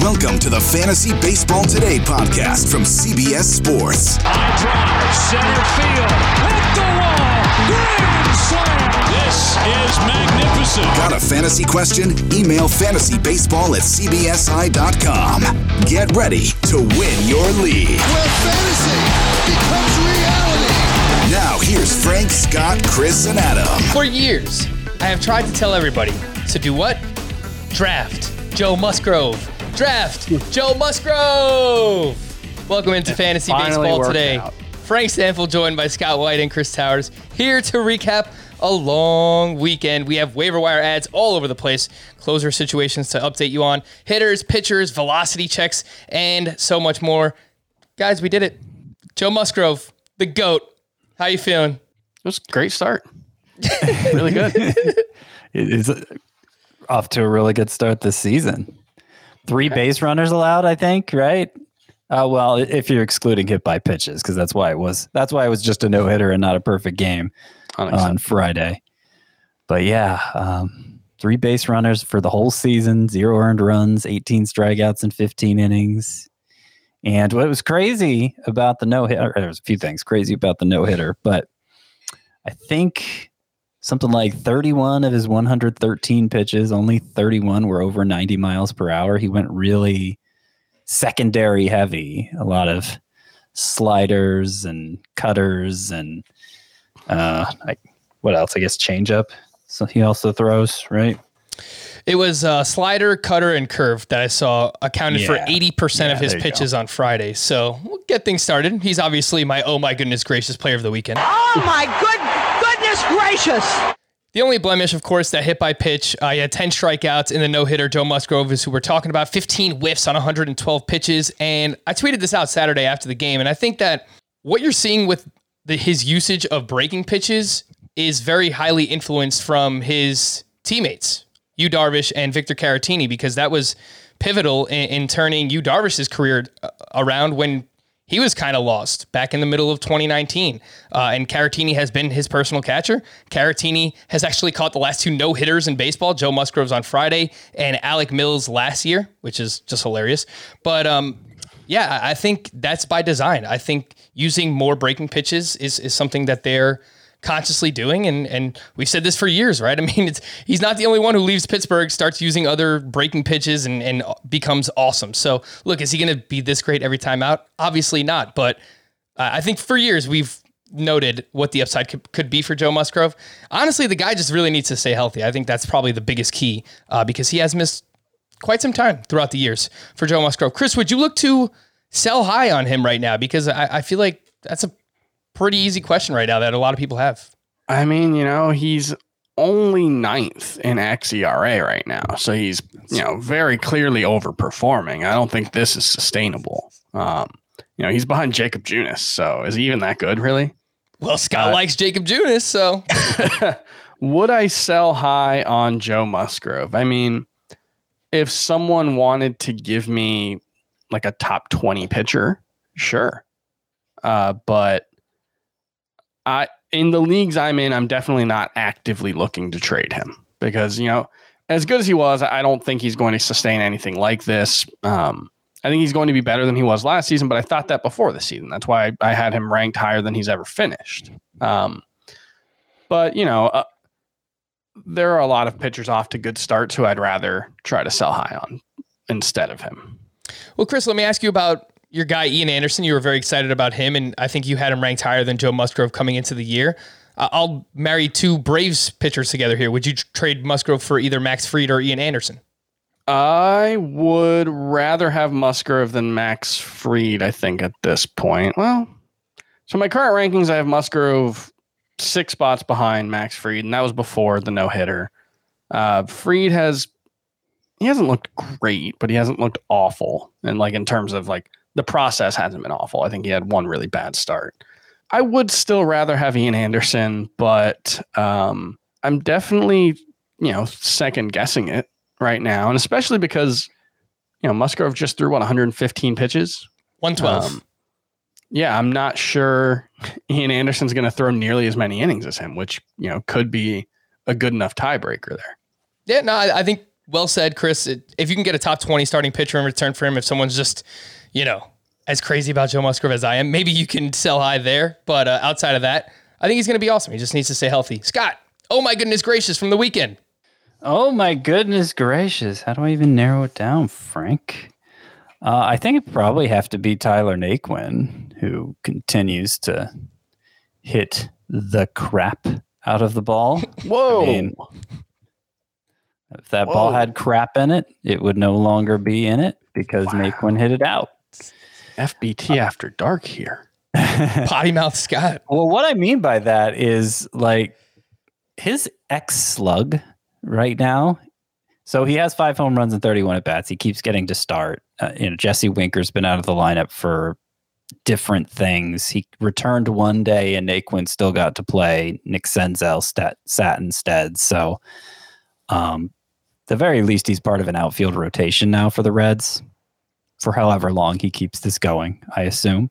Welcome to the Fantasy Baseball Today podcast from CBS Sports. High drive, center field, hit the wall, grand slam. This is magnificent. Got a fantasy question? Email fantasybaseball at cbsi.com. Get ready to win your league. where fantasy becomes reality. Now, here's Frank, Scott, Chris, and Adam. For years, I have tried to tell everybody to do what? Draft Joe Musgrove. Draft Joe Musgrove. Welcome into Fantasy Baseball today. out. Frank Stampfl joined by Scott White and Chris Towers here to recap a long weekend. We have waiver wire ads all over the place, closer situations to update you on, hitters, pitchers, velocity checks, and so much more. Guys, we did it. Joe Musgrove, the GOAT. How you feeling? It was a great start. really good. It's off to a really good start this season. Three base runners allowed, I think, right? Uh, well, if you're excluding hit by pitches, because that's why it was. That's why it was just a no hitter and not a perfect game on Friday. But yeah, um, three base runners for the whole season, zero earned runs, 18 strikeouts in 15 innings. And what was crazy about the no hitter, there was a few things crazy about the no hitter, but I think something like 31 of his 113 pitches, only 31 were over 90 miles per hour. He went really secondary heavy, a lot of sliders and cutters and uh, I, what else? I guess changeup. So he also throws, right? It was uh, slider, cutter, and curve that I saw accounted for Yeah. 80% Yeah, of his there you pitches on Friday. So we'll get things started. He's obviously my oh my goodness gracious player of the weekend. Oh my good goodness gracious! The only blemish, of course, that hit by pitch. Uh, had 10 strikeouts in the no hitter. Joe Musgrove is who we're talking about, 15 whiffs on 112 pitches. And I tweeted this out Saturday after the game. And I think that what you're seeing with the, his usage of breaking pitches is very highly influenced from his teammates, Yu Darvish and Victor Caratini, because that was pivotal in, in turning Yu Darvish's career uh, around when he was kind of lost back in the middle of 2019. Uh, and Caratini has been his personal catcher. Caratini has actually caught the last two no hitters in baseball. Joe Musgrove's on Friday and Alec Mills last year, which is just hilarious. But um, yeah, I think that's by design. I think using more breaking pitches is, is something that they're consciously doing and and we've said this for years right? I mean it's he's not the only one who leaves pittsburgh starts using other breaking pitches and and becomes awesome. So look is he going to be this great every time out? Obviously not but uh, i think for years we've noted what the upside could, could be for joe musgrove. Honestly the guy just really needs to stay healthy. I think that's probably the biggest key uh, because he has missed quite some time throughout the years for joe musgrove. Chris would you look to sell high on him right now? Because i, I feel like that's a pretty easy question right now that a lot of people have I mean, you know, he's only ninth in xERA right now. So he's, you know, very clearly overperforming. I don't think this is sustainable. Um, you know, he's behind Jakob Junis. So is he even that good, really? Well, Scott likes Jakob Junis, so Would I sell high on Joe Musgrove? I mean, if someone wanted to give me like a top 20 pitcher, sure. Uh, but I in the leagues I'm in, I'm definitely not actively looking to trade him because, you know, as good as he was, I don't think he's going to sustain anything like this. Um, I think he's going to be better than he was last season, but I thought that before the season. That's why I, I had him ranked higher than he's ever finished. Um, but, you know, uh, there are a lot of pitchers off to good starts who I'd rather try to sell high on instead of him. well chris let me ask you about your guy ian anderson you were very excited about him and i think you had him ranked higher than joe musgrove coming into the year Uh, I'll marry two Braves pitchers together here. Would you trade Musgrove for either Max Fried or Ian Anderson? I would rather have Musgrove than Max Fried, I think, at this point. Well, so my current rankings, I have Musgrove six spots behind Max Fried, and that was before the no hitter. Uh, Fried has he hasn't looked great, but he hasn't looked awful. And like in terms of like the process hasn't been awful. I think he had one really bad start. I would still rather have Ian Anderson, but um, I'm definitely you know second guessing it right now, and especially because you know Musgrove just threw what 115 pitches. 112. Um, yeah, I'm not sure Ian Anderson's going to throw nearly as many innings as him, which you know could be a good enough tiebreaker there. Yeah, no, I, I think well said, Chris. It, if you can get a top 20 starting pitcher in return for him, if someone's just, you know, as crazy about Joe Musgrove as I am, maybe you can sell high there. But uh, outside of that, I think he's going to be awesome. He just needs to stay healthy. Scott, oh my goodness gracious, from the weekend. Oh my goodness gracious! How do I even narrow it down, Frank? Uh, I think it probably have to be Tyler Naquin, who continues to hit the crap out of the ball. Whoa! I mean, if that ball had crap in it, it would no longer be in it because Naquin hit it out. FBT after dark here. Potty mouth Scott. Well, what I mean by that is like his X slug right now. So he has five home runs and 31 at bats. He keeps getting to start. Uh, you know, Jesse Winker's been out of the lineup for different things. He returned one day and Naquin still got to play. Nick Senzel stat, sat instead. So, um, the very least, he's part of an outfield rotation now for the Reds for however long he keeps this going, I assume.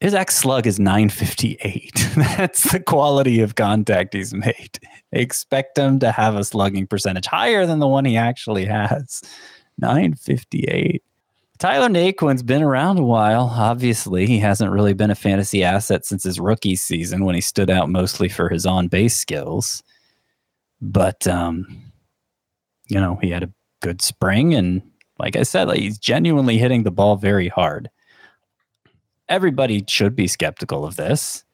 His X slug is 958. That's the quality of contact he's made. Expect him to have a slugging percentage higher than the one he actually has. 958. Tyler Naquin's been around a while. Obviously, he hasn't really been a fantasy asset since his rookie season when he stood out mostly for his on base skills. But, um, you know, he had a good spring. And like I said, like, he's genuinely hitting the ball very hard everybody should be skeptical of this.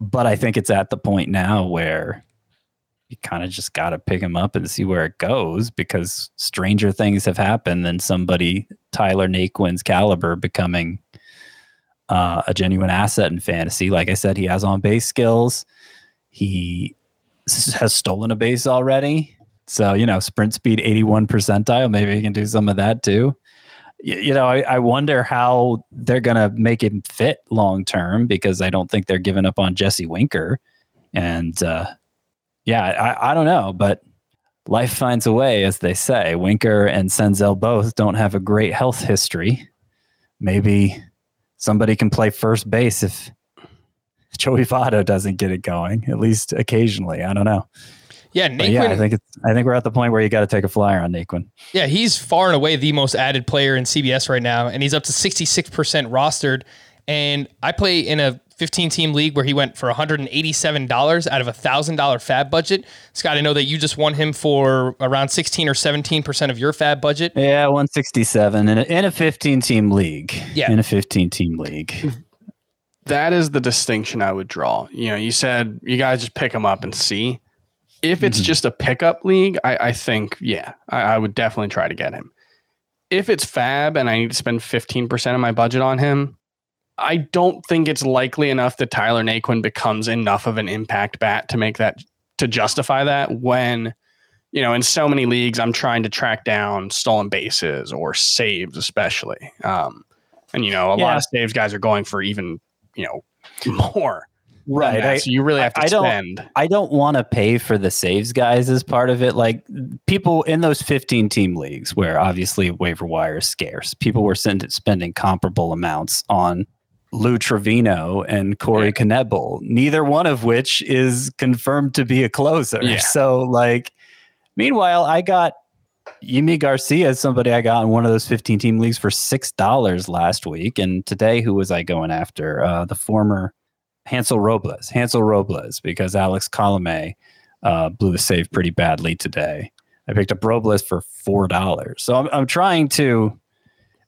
But I think it's at the point now where you kind of just got to pick him up and see where it goes because stranger things have happened than somebody Tyler Naquin's caliber becoming uh, a genuine asset in fantasy. Like I said, he has on base skills. He has stolen a base already. So, you know, sprint speed 81 percentile. Maybe he can do some of that too y- you know, I, I wonder how they're going to make him fit long term because I don't think they're giving up on Jesse Winker. And uh, yeah, I, I don't know, but life finds a way, as they say. Winker and Senzel both don't have a great health history. Maybe somebody can play first base if Joey Votto doesn't get it going, at least occasionally. I don't know. Yeah, Naquin, yeah, I think it's. I think we're at the point where you got to take a flyer on Naquin. Yeah, he's far and away the most added player in CBS right now, and he's up to 66% rostered. And I play in a 15 team league where he went for $187 out of a $1,000 fab budget. Scott, I know that you just won him for around 16 or 17% of your fab budget. Yeah, 167 in a, in a 15 team league. Yeah. In a 15 team league. That is the distinction I would draw. You know, you said you guys just pick them up and see. If it's Mhm. just a pickup league, I, I think, yeah, I, I would definitely try to get him. If it's fab and I need to spend 15% of my budget on him, I don't think it's likely enough that Tyler Naquin becomes enough of an impact bat to make that to justify that when you know in so many leagues I'm trying to track down stolen bases or saves especially um and you know a lot of saves guys are going for even you know more than Right. I, so you really have to I don't- spend I don't want to pay for the saves guys as part of it. Like people in those 15 team leagues where obviously waiver wire is scarce, people were send, spending comparable amounts on Lou Trivino and Corey Yeah. Knebel, neither one of which is confirmed to be a closer. Yeah. So, like, meanwhile, I got Yimi Garcia, somebody I got in one of those 15 team leagues for $6 last week. And today, who was I going after? Uh, the former Hansel Robles, Hansel Robles, because Alex Colome uh, blew the save pretty badly today. I picked up Robles for four dollars. So I'm, I'm trying to,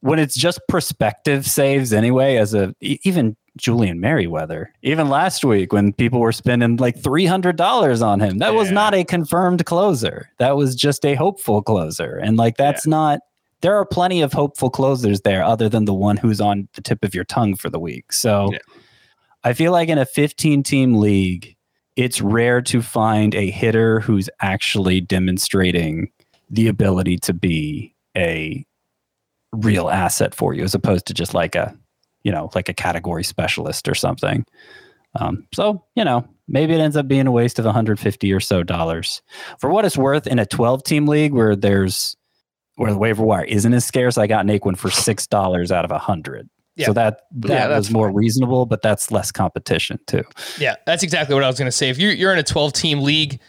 when it's just prospective saves anyway, as a even Julian Merryweather. Even last week when people were spending like $300 on him, that was not a confirmed closer. That was just a hopeful closer. And like that's not there are plenty of hopeful closers there other than the one who's on the tip of your tongue for the week. So Yeah. I feel like in a 15 team league, it's rare to find a hitter who's actually demonstrating the ability to be a real asset for you as opposed to just like a you know like a category specialist or something. Um, so you know maybe it ends up being a waste of 150 or so dollars. For what it's worth in a 12 team league where there's where the waiver wire isn't as scarce i got Naquin for six dollars out of a hundred Yeah. so that that Yeah, was more reasonable but that's less competition too Yeah, that's exactly what I was going to say. If you're, you're in a 12 team league,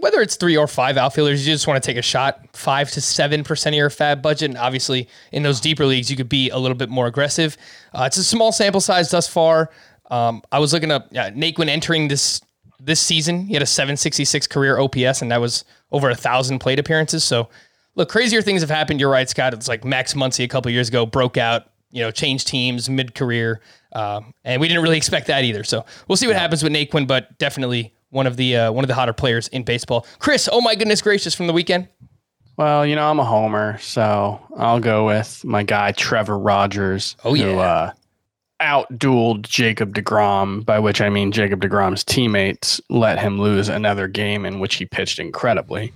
whether it's three or five outfielders, you just want to take a shot, five to seven percent of your fab budget. And obviously, in those deeper leagues, you could be a little bit more aggressive. Uh, it's a small sample size thus far. Um, I was looking up Nate when entering this this season. He had a 766 career OPS, and that was over a thousand plate appearances. So, look, crazier things have happened. You're right, Scott. It's like Max Muncy a couple years ago broke out, you know, change teams mid career, um, and we didn't really expect that either. So we'll see what happens with Naquin, but definitely one of the uh, one of the hotter players in baseball. Chris, oh my goodness gracious, from the weekend. Well, you know, I'm a homer, so I'll go with my guy Trevor Rogers. Oh, Who, uh, outdueled Jacob DeGrom, by which I mean Jacob DeGrom's teammates let him lose another game in which he pitched incredibly.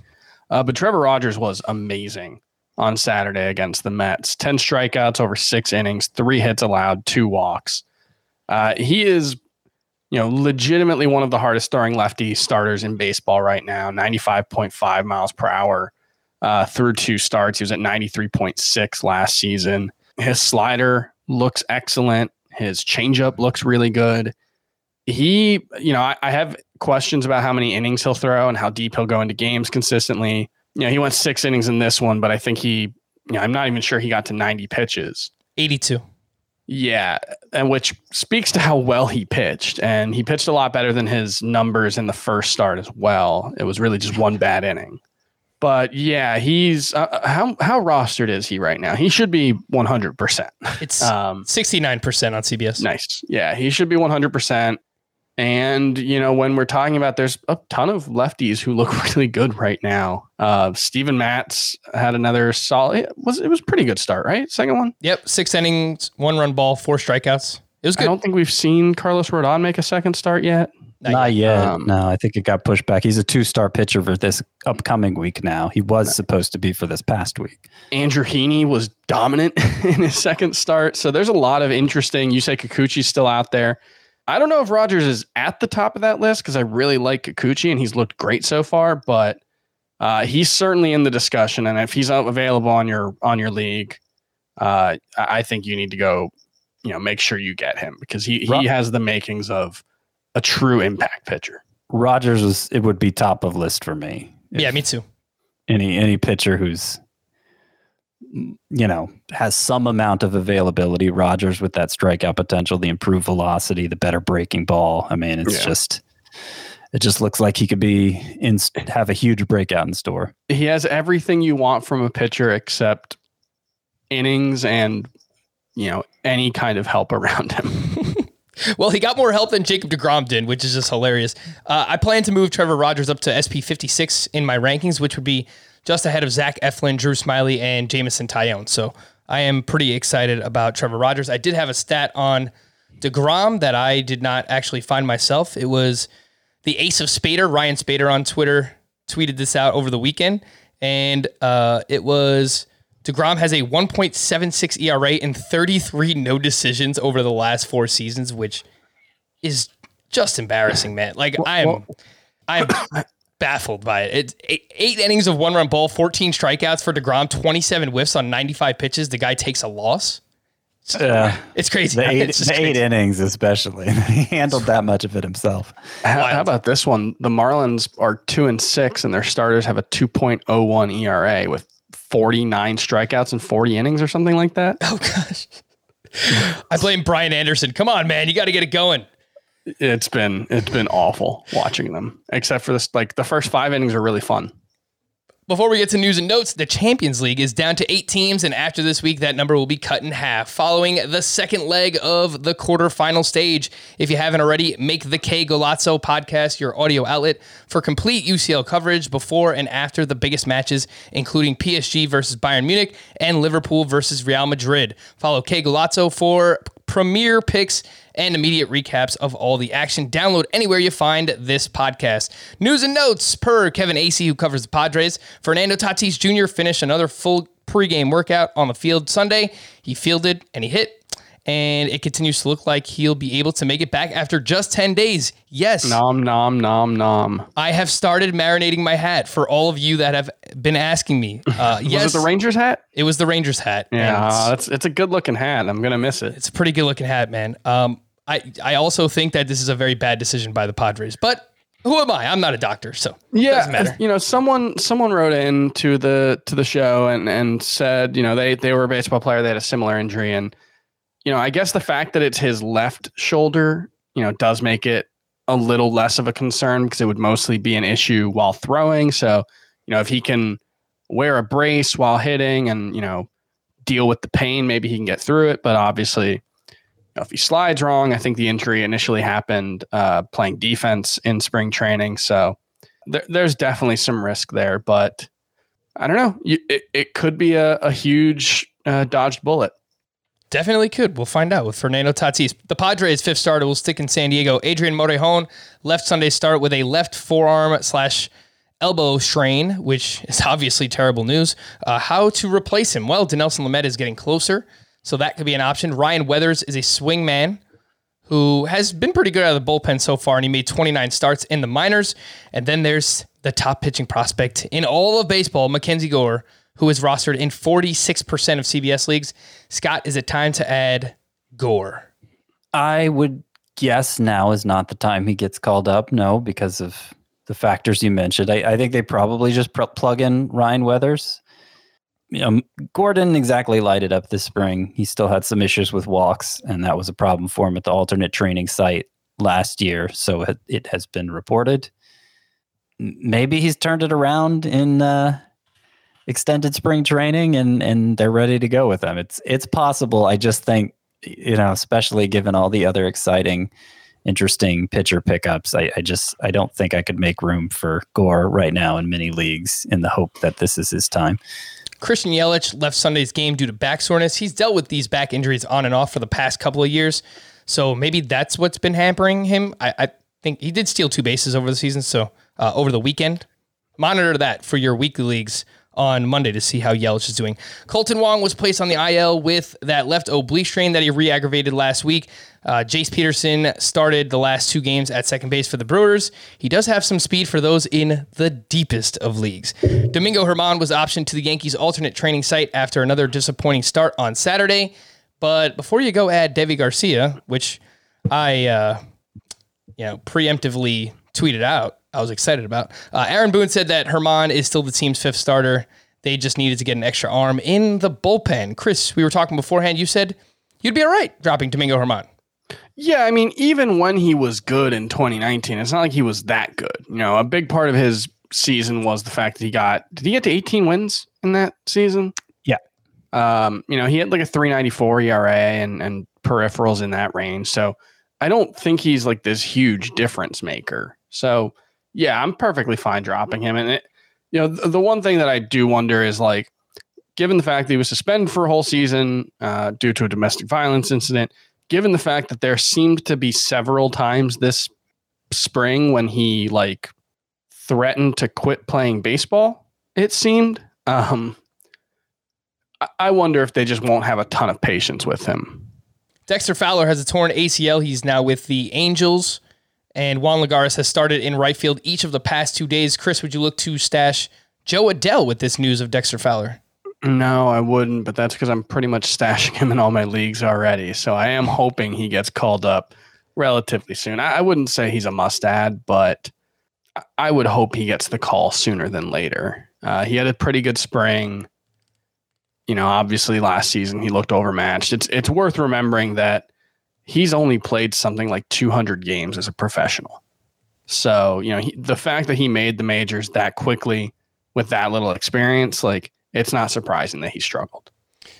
Uh, but Trevor Rogers was amazing on Saturday against the Mets. 10 strikeouts over six innings, three hits allowed, two walks. Uh, he is, you know, legitimately one of the hardest throwing lefty starters in baseball right now, 95.5 miles per hour uh, through two starts. He was at 93.6 last season. His slider looks excellent. His changeup looks really good. He, you know, I, I have questions about how many innings he'll throw and how deep he'll go into games consistently. You know, he went six innings in this one, but I think he, you know, I'm not even sure he got to 90 pitches. 82. Yeah, and which speaks to how well he pitched. And he pitched a lot better than his numbers in the first start as well. It was really just one bad inning. But yeah, he's uh, how how rostered is he right now? He should be 100%. It's Um 69% on CBS. nice. Yeah, he should be 100%. And you know, when we're talking about there's a ton of lefties who look really good right now. Uh Steven Matz had another solid it was it was a pretty good start, right? Second one? Yep, six innings, one run ball, four strikeouts. It was good. I don't think we've seen Carlos Rodon make a second start yet. Not Not yet. Um, no, I think it got pushed back. He's a two star pitcher for this upcoming week now. He was supposed to be for this past week. Andrew Heaney was dominant in his second start. So there's a lot of interesting. You say Kikuchi's still out there. I don't know if Rogers is at the top of that list because I really like Kikuchi and he's looked great so far, but uh, he's certainly in the discussion. And if he's available on your on your league, uh, I I think you need to go, you know, make sure you get him because he he has the makings of a true impact pitcher. Rogers was it would be top of list for me. If yeah, me too. Any any pitcher who's you know has some amount of availability. Rogers with that strikeout potential, the improved velocity, the better breaking ball. I mean, it's Yeah. just it just looks like he could be in have a huge breakout in store. he has everything you want from a pitcher except innings and you know any kind of help around him. Well, he got more help than Jacob DeGrom did, which is just hilarious. Uh, I plan to move Trevor Rogers up to SP 56 in my rankings, which would be just ahead of Zach Eflin, Drew Smyly, and Jameson Taillon. So I am pretty excited about Trevor Rogers. I did have a stat on DeGrom that I did not actually find myself. It was the ace of Spaeder, Ryan Spaeder on Twitter, tweeted this out over the weekend. And uh, it was DeGrom has a 1.76 ERA and 33 no decisions over the last four seasons, which is just embarrassing, man. Like I am, I am baffled by it. It's eight, eight innings of one run ball, 14 strikeouts for Degrom, 27 whiffs on 95 pitches. The guy takes a loss. Yeah, It's crazy. the eight, It's just the eight crazy. innings especially. he handled that much of it himself. How, how about this one? The Marlins are two and six, and their starters have a 2.01 ERA with 49 strikeouts and 40 innings or something like that. Oh gosh. I blame Brian Anderson. Come on, man. You got to get it going. It's been it's been awful watching them, except for this. Like the first five innings are really fun. Before we get to news and notes, the Champions League is down to eight teams, and after this week, that number will be cut in half following the second leg of the quarterfinal stage. If you haven't already, make the Que Golazo podcast your audio outlet for complete UCL coverage before and after the biggest matches, including PSG versus Bayern Munich and Liverpool versus Real Madrid. Follow Que Golazo for premier picks and immediate recaps of all the action. Download anywhere you find this podcast. News and notes per Kevin Acee, who covers the Padres. Fernando Tatis Jr. finished another full pregame workout on the field Sunday. He fielded and he hit. And it continues to look like he'll be able to make it back after just 10 days. Yes. Nom nom nom nom. I have started marinating my hat for all of you that have been asking me. Uh, yes, Was it the Rangers hat? It was the Rangers hat. Yeah, it's- it's a good looking hat. I'm gonna miss it. it's a pretty good looking hat, man. Um, I I also think that this is a very bad decision by the Padres, but who am I? I'm not a doctor, so Yeah, doesn't matter. you know, someone someone wrote in to the to the show and and said, you know, they they were a baseball player, they had a similar injury, and you know, I guess the fact that it's his left shoulder, you know, does make it a little less of a concern because it would mostly be an issue while throwing. So, you know, if he can wear a brace while hitting and you know deal with the pain, maybe he can get through it. But obviously, you know, if he slides wrong, I think the injury initially happened uh, playing defense in spring training. So there, there's definitely some risk there, but I don't know. It, it could be a, a huge uh, dodged bullet. Definitely could. We'll find out with Fernando Tatis. The Padres' fifth starter will stick in San Diego. Adrian Morejon left Sunday start with a left forearm slash elbow strain, which is obviously terrible news. Uh, how to replace him? Well, Dinelson Lamet is getting closer, so that could be an option. Ryan Weathers is a swing man who has been pretty good out of the bullpen so far, and he made 29 starts in the minors. And then there's the top pitching prospect in all of baseball, Mackenzie Gore, who is rostered in 46% of CBS leagues. Scott, is it time to add Gore? I would guess now is not the time he gets called up. No, because of the factors you mentioned. I, I think they probably just pr- plug in Ryan Weathers. You know, Gordon exactly lighted up this spring. He still had some issues with walks, and that was a problem for him at the alternate training site last year. So it, it has been reported. Maybe he's turned it around in uh, extended spring training, and and they're ready to go with them. It's it's possible. I just think you know, especially given all the other exciting, interesting pitcher pickups, I, I just I don't think I could make room for Gore right now in many leagues in the hope that this is his time. Christian Yelich left Sunday's game due to back soreness. He's dealt with these back injuries on and off for the past couple of years. So maybe that's what's been hampering him. I, I think he did steal two bases over the season, so uh, over the weekend. Monitor that for your weekly leagues on Monday to see how Yelich is doing. Kolten Wong was placed on the IL with that left oblique strain that he re-aggravated last week. Uh, Jace Peterson started the last two games at second base for the Brewers. He does have some speed for those in the deepest of leagues. Domingo German was optioned to the Yankees' alternate training site after another disappointing start on Saturday. But before you go add Deivi Garcia, which I uh, you know, preemptively tweeted out, I was excited about. Uh, Aaron Boone said that German is still the team's fifth starter. They just needed to get an extra arm in the bullpen. Chris, we were talking beforehand. You said you'd be all right dropping Domingo German. Yeah, I mean, even when he was good in 2019, it's not like he was that good. You know, a big part of his season was the fact that he got did he get to 18 wins in that season? Yeah. Um, you know, he had like a 394 ERA and and peripherals in that range. So I don't think he's like this huge difference maker. So yeah, I'm perfectly fine dropping him. And it, you know, the, the one thing that I do wonder is like, given the fact that he was suspended for a whole season uh, due to a domestic violence incident, given the fact that there seemed to be several times this spring when he like threatened to quit playing baseball, it seemed. Um, I- I wonder if they just won't have a ton of patience with him. Dexter Fowler has a torn ACL. He's now with the Angels. And Juan Lagares has started in right field each of the past two days. Chris, would you look to stash Jo Adell with this news of Dexter Fowler? No, I wouldn't, but that's because I'm pretty much stashing him in all my leagues already. So I am hoping he gets called up relatively soon. I, I wouldn't say he's a must add, but I- would hope he gets the call sooner than later. Uh, he had a pretty good spring. You know, obviously last season he looked overmatched. It's it's worth remembering that he's only played something like 200 games as a professional. So, you know, he, the fact that he made the majors that quickly with that little experience, like it's not surprising that he struggled.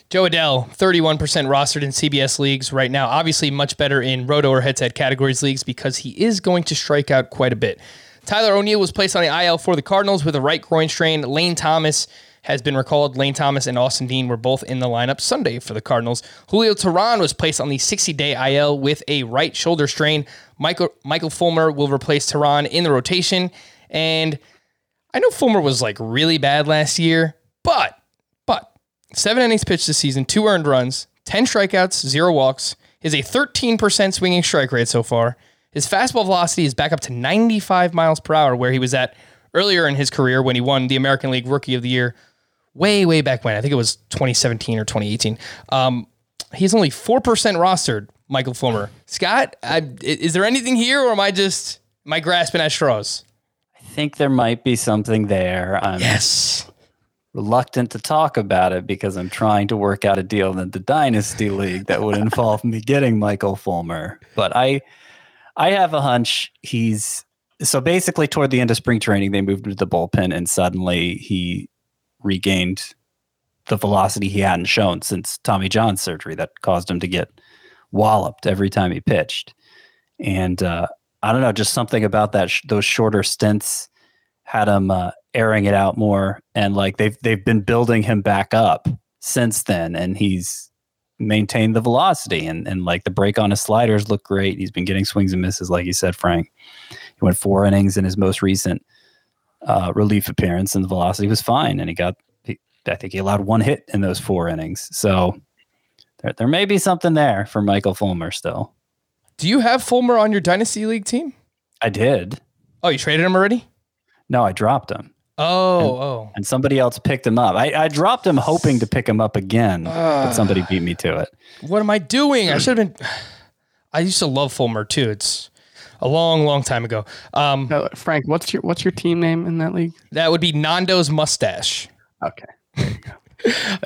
Jo Adell, 31% rostered in CBS leagues right now. Obviously, much better in roto or head to head categories leagues because he is going to strike out quite a bit. Tyler O'Neill was placed on the IL for the Cardinals with a right groin strain. Lane Thomas has been recalled. Lane Thomas and Austin Dean were both in the lineup Sunday for the Cardinals. Julio Teheran was placed on the 60 day IL with a right shoulder strain. Michael Michael Fulmer will replace Teheran in the rotation. And I know Fulmer was like really bad last year, but but seven innings pitched this season, two earned runs, 10 strikeouts, zero walks. Is a 13% swinging strike rate so far. His fastball velocity is back up to 95 miles per hour, where he was at earlier in his career when he won the American League Rookie of the Year way, way back when. I think it was 2017 or 2018. Um, he's only 4% rostered, Michael Fulmer. Scott, I, is there anything here, or am I just, am I grasping at straws? I think there might be something there. I'm Yes. reluctant to talk about it because I'm trying to work out a deal in the Dynasty League that would involve me getting Michael Fulmer. But I I have a hunch he's so basically toward the end of spring training they moved him to the bullpen and suddenly he regained the velocity he hadn't shown since Tommy John surgery that caused him to get walloped every time he pitched. And uh, I don't know, just something about that sh- those shorter stints had him uh, airing it out more, and like they've they've been building him back up since then, and he's maintained the velocity and and like the break on his sliders look great. He's been getting swings and misses, like you said, Frank. He went four innings in his most recent uh, relief appearance, and the velocity was fine, and he got. He, I think he allowed one hit in those four innings, so there there may be something there for Michael Fulmer still. Do you have Fulmer on your Dynasty League team? I did. Oh, you traded him already? No, I dropped him. Oh, oh. and somebody else picked him up. I, I dropped him hoping to pick him up again, but somebody beat me to it. What am I doing? I should have been. I used to love Fulmer too. It's a long, long time ago. Um, Uh, Frank, what's your what's your team name in that league? that would be Nando's mustache. Okay.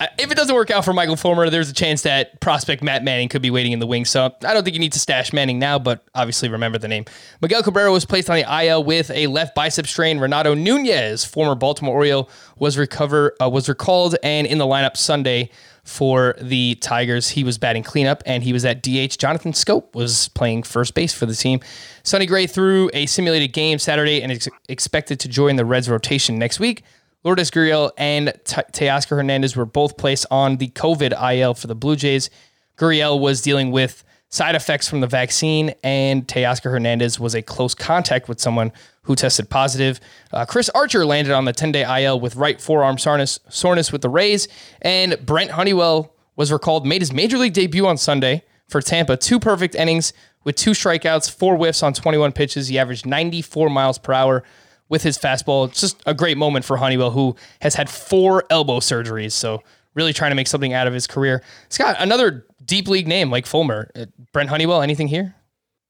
I- If it doesn't work out for Michael Fulmer, there's a chance that prospect Matt Manning could be waiting in the wings. So I don't think you need to stash Manning now, but obviously remember the name. Miguel Cabrera was placed on the IL with a left bicep strain. Renato Nunez, former Baltimore Oriole, was recover uh, was recalled and in the lineup Sunday for the Tigers. He was batting cleanup and he was at DH. Jonathan Schoop was playing first base for the team. Sonny Gray threw a simulated game Saturday and is expected to join the Reds rotation next week. Lourdes Gurriel and Teoscar Hernandez were both placed on the COVID IL for the Blue Jays. Gurriel was dealing with side effects from the vaccine, and Teoscar Hernandez was a close contact with someone who tested positive. Uh, Chris Archer landed on the 10 day IL with right forearm soreness, soreness with the Rays, and Brent Honeywell was recalled, made his major league debut on Sunday for Tampa. Two perfect innings with two strikeouts, four whiffs on 21 pitches. He averaged 94 miles per hour with his fastball. It's just a great moment for Honeywell, who has had four elbow surgeries. So really trying to make something out of his career. Scott, another deep league name like Fulmer. Uh, Brent Honeywell, anything here?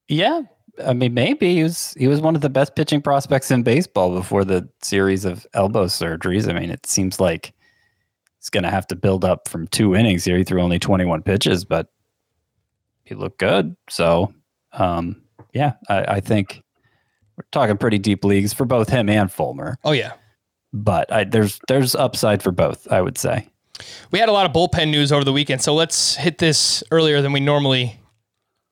Yeah, I mean, maybe he was he was one of the best pitching prospects in baseball before the series of elbow surgeries. I mean, it seems like he's going to have to build up from two innings here. He threw only 21 pitches, but he looked good. So, um, yeah, I, I think we're talking pretty deep leagues for both him and Fulmer. Oh yeah. But I, there's there's upside for both, I would say. We had a lot of bullpen news over the weekend, so let's hit this earlier than we normally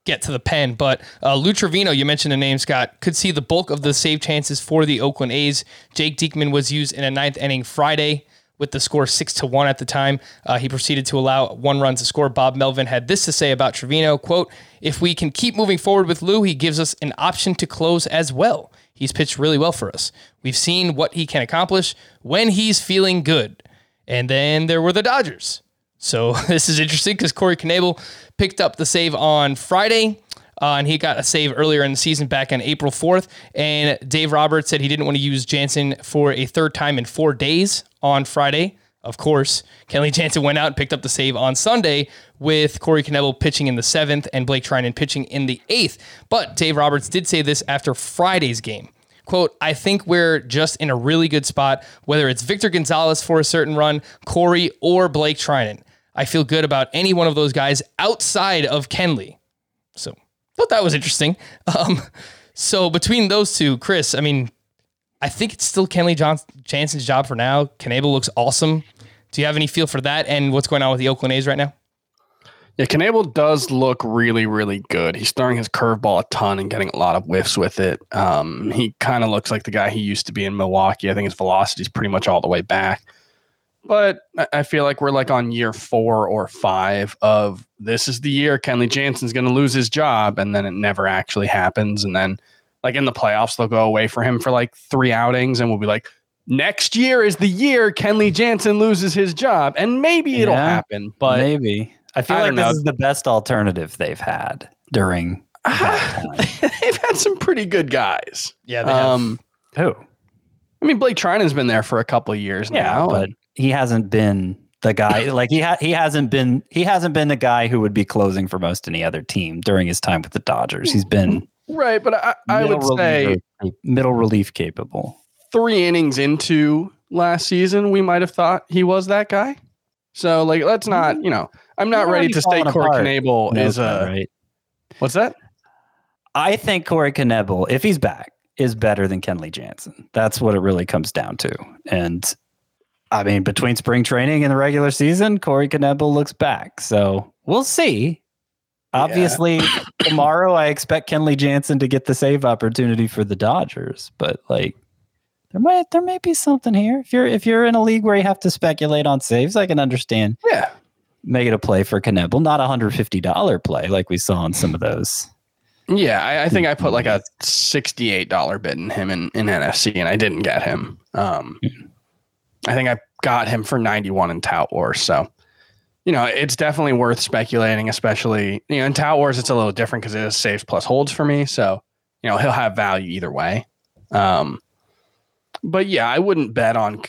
get to the pen. But uh, Lou Trivino, you mentioned the name, Scott, could see the bulk of the save chances for the Oakland A's. Jake Diekman was used in a ninth inning Friday with the score six to one at the time. Uh, he proceeded to allow one run to score. Bob Melvin had this to say about Trivino: "Quote: If we can keep moving forward with Lou, he gives us an option to close as well. He's pitched really well for us. We've seen what he can accomplish when he's feeling good." And then there were the Dodgers. So this is interesting because Corey Knebel picked up the save on Friday. Uh, and he got a save earlier in the season back on April 4th. And Dave Roberts said he didn't want to use Jansen for a third time in four days on Friday. Of course, Kenley Jansen went out and picked up the save on Sunday with Corey Knebel pitching in the seventh and Blake Treinen pitching in the eighth. But Dave Roberts did say this after Friday's game. Quote, I think we're just in a really good spot, whether it's Victor Gonzalez for a certain run, Corey, or Blake Treinen. I feel good about any one of those guys outside of Kenley. So thought that was interesting. Um, so between those two, Chris, I mean, I think it's still Kenley John- Jansen's job for now. Knebel looks awesome. Do you have any feel for that and what's going on with the Oakland A's right now? Yeah, Knebel does look really, really good. He's throwing his curveball a ton and getting a lot of whiffs with it. Um, he kind of looks like the guy he used to be in Milwaukee. I think his velocity is pretty much all the way back. But I- I feel like we're like on year four or five of this is the year Kenley Jansen's going to lose his job, and then it never actually happens. And then, like in the playoffs, they'll go away for him for like three outings, and we'll be like, next year is the year Kenley Jansen loses his job, and maybe it'll Yeah, happen. But maybe I feel I like don't this know. is the best alternative they've had during that they've had some pretty good guys. Yeah, they have. Um, Who? I mean, Blake Treinen's been there for a couple of years Yeah, now. but and- he hasn't been the guy. Like he ha- he hasn't been he hasn't been the guy who would be closing for most any other team during his time with the Dodgers. He's been right, but I, I would middle say middle relief capable. three innings into last season, we might have thought he was that guy. So, like, let's not, mm. you know, I'm not He's ready to say fallen Corey apart. Knebel Knows is a uh, right. what's that? I think Corey Knebel, if he's back, is better than Kenley Jansen. That's what it really comes down to. And I mean, between spring training and the regular season, Corey Knebel looks back. So we'll see. Obviously, tomorrow I expect Kenley Jansen to get the save opportunity for the Dodgers, but like there might there may be something here. If you're if you're in a league where you have to speculate on saves, I can understand Yeah, Make it a play for Knebel, not a hundred fifty dollar play like we saw on some of those. yeah. I, I think I put like a sixty-eight dollar bid in him in, in NFC, and I didn't get him. Um, I think I got him for ninety-one in Tout Wars. So, you know, it's definitely worth speculating, especially you know in Tout Wars. It's a little different because it is saves plus holds for me. So, you know, he'll have value either way. Um, but yeah, I wouldn't bet on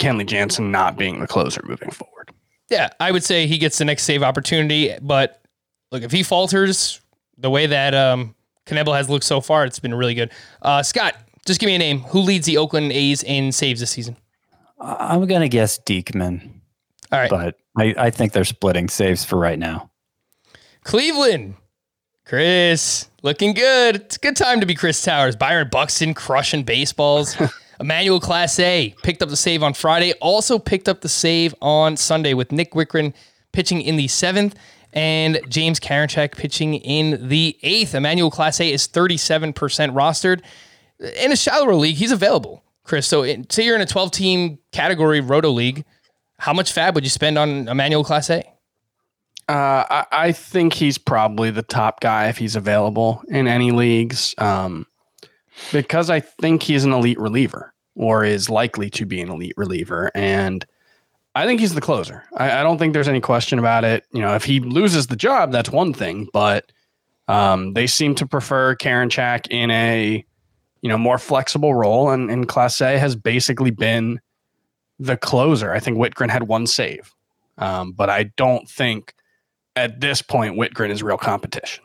Kenley Jansen not being the closer moving forward. Yeah, I would say he gets the next save opportunity. But look, if he falters the way that um, Knebel has looked so far, it's been really good. Uh, Scott, just give me a name. Who leads the Oakland A's in saves this season? I- I'm gonna guess Diekman. All right, but I, I think they're splitting saves for right now. Cleveland. Chris, looking good. It's a good time to be Chris Towers. Byron Buxton crushing baseballs. Emmanuel Clase picked up the save on Friday. Also picked up the save on Sunday with Nick Wittgren pitching in the seventh and James Karinchak pitching in the eighth. Emmanuel Clase is 37% rostered. In a shallower league, he's available, Chris. So in, say you're in a 12 team category roto league. How much fab would you spend on Emmanuel Clase? Uh, I, I think he's probably the top guy if he's available in any leagues, um, because I think he's an elite reliever or is likely to be an elite reliever, and I think he's the closer. I, I don't think there's any question about it. You know, if he loses the job, that's one thing, but um, they seem to prefer Karinchak in a you know more flexible role, and, and Clase has basically been the closer. I think Wittgren had one save, um, but I don't think at this point, Wittgren is real competition.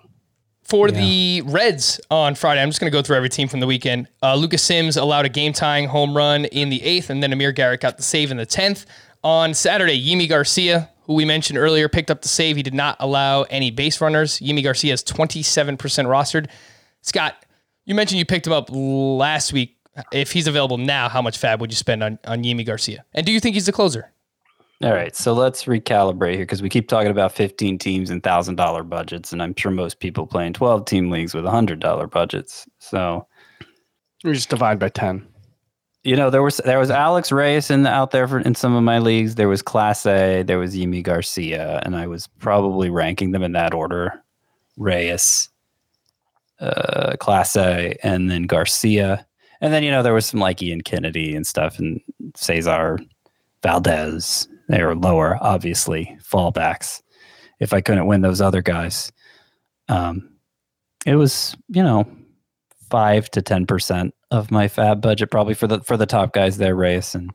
For the Reds on Friday, I'm just going to go through every team from the weekend. Uh, Lucas Sims allowed a game tying home run in the eighth, and then Amir Garrett got the save in the 10th. On Saturday, Yimi Garcia, who we mentioned earlier, picked up the save. He did not allow any base runners. Yimi Garcia is 27% rostered. Scott, you mentioned you picked him up last week. If he's available now, how much fab would you spend on, on Yimi Garcia? And do you think he's the closer? All right, so let's recalibrate here because we keep talking about 15 teams and thousand dollar budgets, and I'm sure most people play in 12 team leagues with hundred dollar budgets. So We just divide by ten. you know there was there was Alex Reyes in out there for in some of my leagues. There was Clase, there was Yimi Garcia, and I was probably ranking them in that order: Reyes, uh, Clase, and then Garcia, and then you know there was some like Ian Kennedy and stuff, and Cesar Valdez. They were lower, obviously fallbacks. If I couldn't win those other guys, um, it was you know five to ten percent of my fab budget probably for the for the top guys there, race and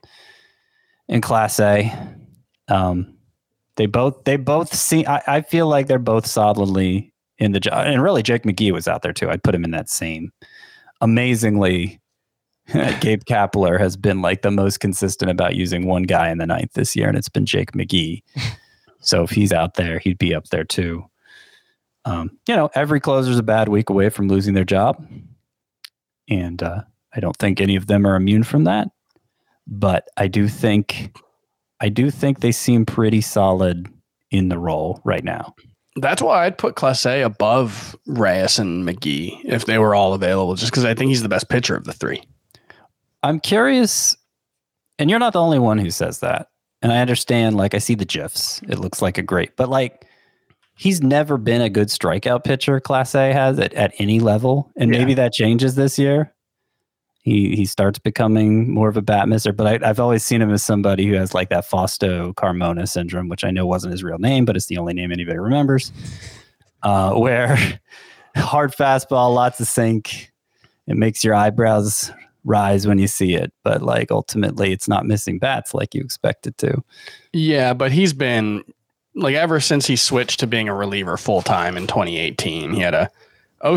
in Clase. Um, they both they both see. I, I feel like they're both solidly in the job, and really Jake McGee was out there too. I'd put him in that same. Amazingly, Gabe Kapler has been like the most consistent about using one guy in the ninth this year, and it's been Jake McGee. so if he's out there, he'd be up there too. Um, you know, every closer's a bad week away from losing their job. And uh, I don't think any of them are immune from that, but I do think I do think they seem pretty solid in the role right now. That's why I'd put Clase above Reyes and McGee if they were all available, just because I think he's the best pitcher of the three. I'm curious, and you're not the only one who says that. And I understand, like, I see the GIFs. It looks like a great, but like, he's never been a good strikeout pitcher, Clase has at, at any level. And Yeah. maybe that changes this year. He he starts becoming more of a bat misser, but I, I've always seen him as somebody who has like that Fausto Carmona syndrome, which I know wasn't his real name, but it's the only name anybody remembers. Uh, where hard fastball, lots of sink, it makes your eyebrows rise when you see it, but like ultimately, it's not missing bats like you expect it to. Yeah, but he's been like ever since he switched to being a reliever full time in 2018. He had a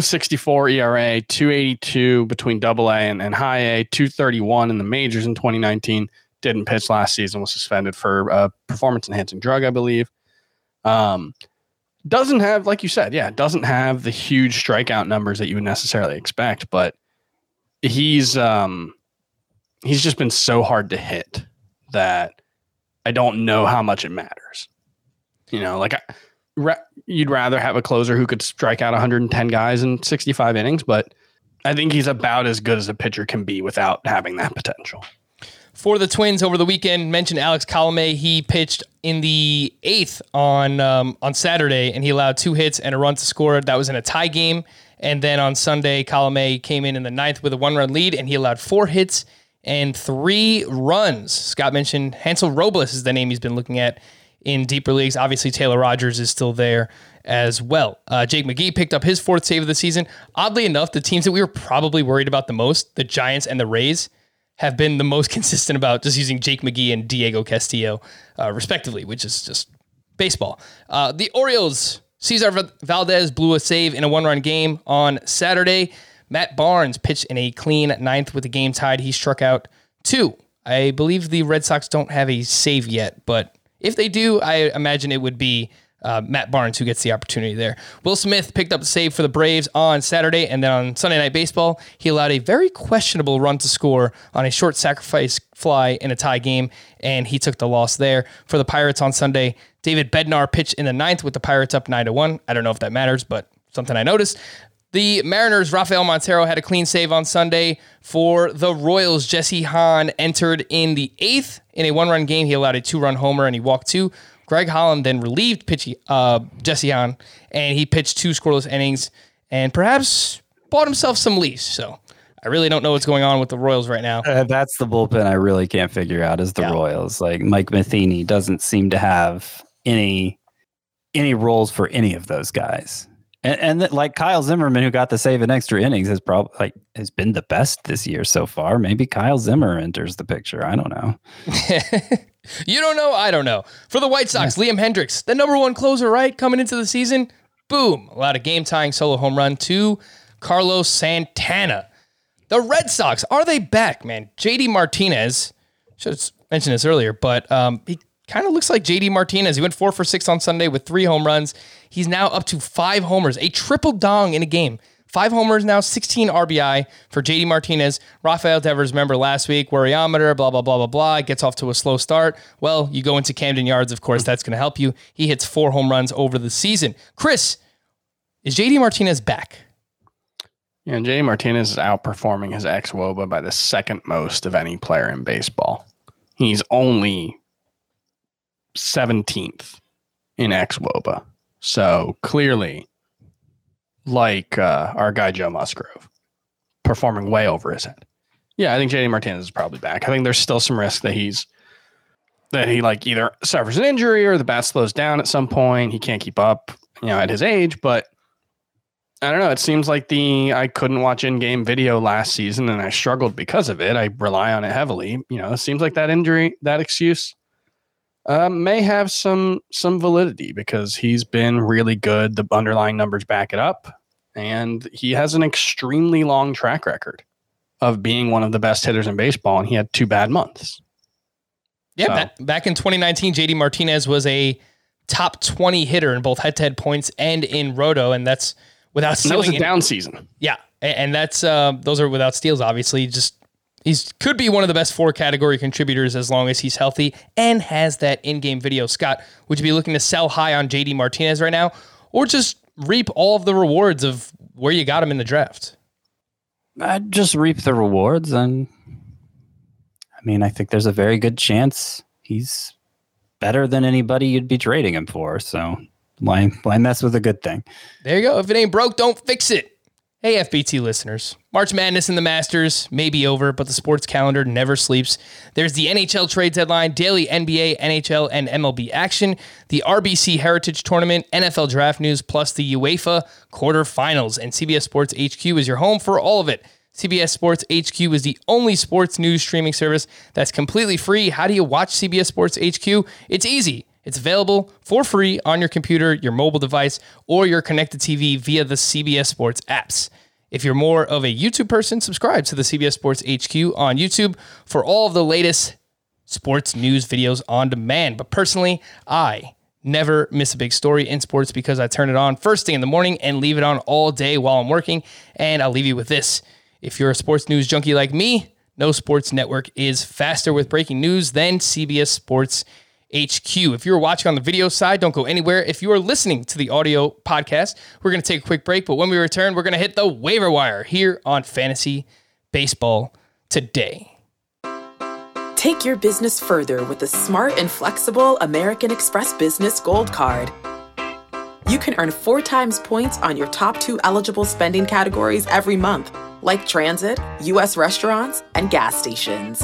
064 ERA, 282 between double A and, and high A, 231 in the majors in 2019. Didn't pitch last season, was suspended for uh, performance enhancing drug, I believe. Um, doesn't have, like you said, yeah, doesn't have the huge strikeout numbers that you would necessarily expect, but he's um he's just been so hard to hit that I don't know how much it matters. You know, like I, ra- you'd rather have a closer who could strike out 110 guys in 65 innings, but I think he's about as good as a pitcher can be without having that potential. For the Twins over the weekend, mentioned Alex Colome. He pitched in the eighth on um, on Saturday, and he allowed two hits and a run to score. That was in a tie game. And then on Sunday, Colome came in in the ninth with a one run lead, and he allowed four hits and three runs. Scott mentioned Hansel Robles is the name he's been looking at in deeper leagues. Obviously, Taylor Rogers is still there as well. Uh, Jake McGee picked up his fourth save of the season. Oddly enough, the teams that we were probably worried about the most, the Giants and the Rays, have been the most consistent about just using Jake McGee and Diego Castillo, uh, respectively, which is just baseball. Uh, the Orioles, Cesar Valdez blew a save in a one run game on Saturday. Matt Barnes pitched in a clean ninth with the game tied. He struck out two. I believe the Red Sox don't have a save yet, but if they do, I imagine it would be uh, Matt Barnes who gets the opportunity there. Will Smith picked up the save for the Braves on Saturday, and then on Sunday Night Baseball, he allowed a very questionable run to score on a short sacrifice fly in a tie game, and he took the loss there. For the Pirates on Sunday, David Bednar pitched in the ninth with the Pirates up 9 to 1. I don't know if that matters, but something I noticed. The Mariners, Rafael Montero had a clean save on Sunday. For the Royals, Jesse Hahn entered in the eighth in a one run game. He allowed a two run homer and he walked two. Greg Holland then relieved pitch, uh, Jesse Hahn, and he pitched two scoreless innings and perhaps bought himself some leash. So I really don't know what's going on with the Royals right now. Uh, that's the bullpen I really can't figure out is the Yeah. Royals. Like Mike Matheny doesn't seem to have any any roles for any of those guys. And, and th- like Kyle Zimmerman, who got the save in extra innings, has probably like has been the best this year so far. Maybe Kyle Zimmer enters the picture. I don't know. You don't know? I don't know. For the White Sox, Liam Hendriks, the number one closer, right? Coming into the season, boom, allowed a game tying solo home run to Carlos Santana. The Red Sox, are they back, man? JD Martinez, should have mentioned this earlier, but um, he kind of looks like JD Martinez. He went four for six on Sunday with three home runs. He's now up to five homers, a triple dong in a game. Five homers now, 16 RBI for JD Martinez. Rafael Devers, remember last week, worryometer, blah, blah, blah, blah, blah. Gets off to a slow start. Well, you go into Camden Yards, of course, that's going to help you. He hits four home runs over the season. Chris, is JD Martinez back? Yeah, JD Martinez is outperforming his xwOBA by the second most of any player in baseball. He's only 17th in xwOBA. So clearly, like uh, our guy Joe Musgrove, performing way over his head. Yeah, I think JD Martinez is probably back. I think there's still some risk that he's that he like either suffers an injury or the bat slows down at some point. He can't keep up, you know, at his age. But I don't know. It seems like the I couldn't watch in-game video last season, and I struggled because of it. I rely on it heavily. You know, it seems like that injury, that excuse, uh, may have some some validity because he's been really good. The underlying numbers back it up, and he has an extremely long track record of being one of the best hitters in baseball. And he had two bad months. Yeah, So- back, back in 2019, JD Martinez was a top 20 hitter in both head to head points and in roto, and that's without And that was stealing a any- down season. Yeah, and, and that's uh, those are without steals. Obviously, just he's could be one of the best four category contributors as long as he's healthy and has that in-game video. Scott, would you be looking to sell high on JD Martinez right now, or just reap all of the rewards of where you got him in the draft? I'd just reap the rewards, and I mean, I think there's a very good chance he's better than anybody you'd be trading him for. So why why mess with a good thing? There you go. If it ain't broke, don't fix it. Hey, FBT listeners. March Madness and the Masters may be over, but the sports calendar never sleeps. There's the NHL trade deadline, daily NBA, NHL, and MLB action, the RBC Heritage Tournament, NFL draft news, plus the UEFA quarterfinals. And CBS Sports HQ is your home for all of it. CBS Sports HQ is the only sports news streaming service that's completely free. How do you watch CBS Sports HQ? It's easy. It's available for free on your computer, your mobile device, or your connected TV via the CBS Sports apps. If you're more of a YouTube person, subscribe to the CBS Sports HQ on YouTube for all of the latest sports news videos on demand. But personally, I never miss a big story in sports because I turn it on first thing in the morning and leave it on all day while I'm working. And I'll leave you with this. If you're a sports news junkie like me, no sports network is faster with breaking news than CBS Sports HQ. If you're watching on the video side, don't go anywhere. If you are listening to the audio podcast, we're going to take a quick break. But when we return, we're going to hit the waiver wire here on Fantasy Baseball today. Take your business further with the smart and flexible American Express Business Gold Card. You can earn four times points on your top two eligible spending categories every month, like transit, U.S. restaurants, and gas stations.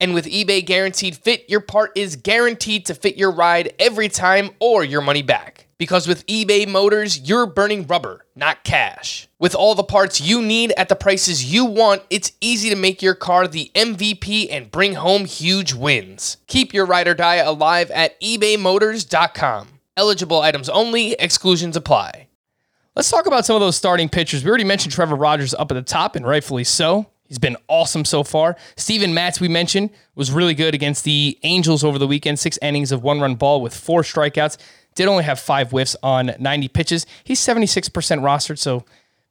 And with eBay Guaranteed Fit, your part is guaranteed to fit your ride every time or your money back. Because with eBay Motors, you're burning rubber, not cash. With all the parts you need at the prices you want, it's easy to make your car the MVP and bring home huge wins. Keep your ride or die alive at ebaymotors.com. Eligible items only, exclusions apply. Let's talk about some of those starting pitchers. We already mentioned Trevor Rogers up at the top, and rightfully so. He's been awesome so far. Steven Matz, we mentioned, was really good against the Angels over the weekend. Six innings of one run ball with four strikeouts. Did only have five whiffs on 90 pitches. He's 76% rostered, so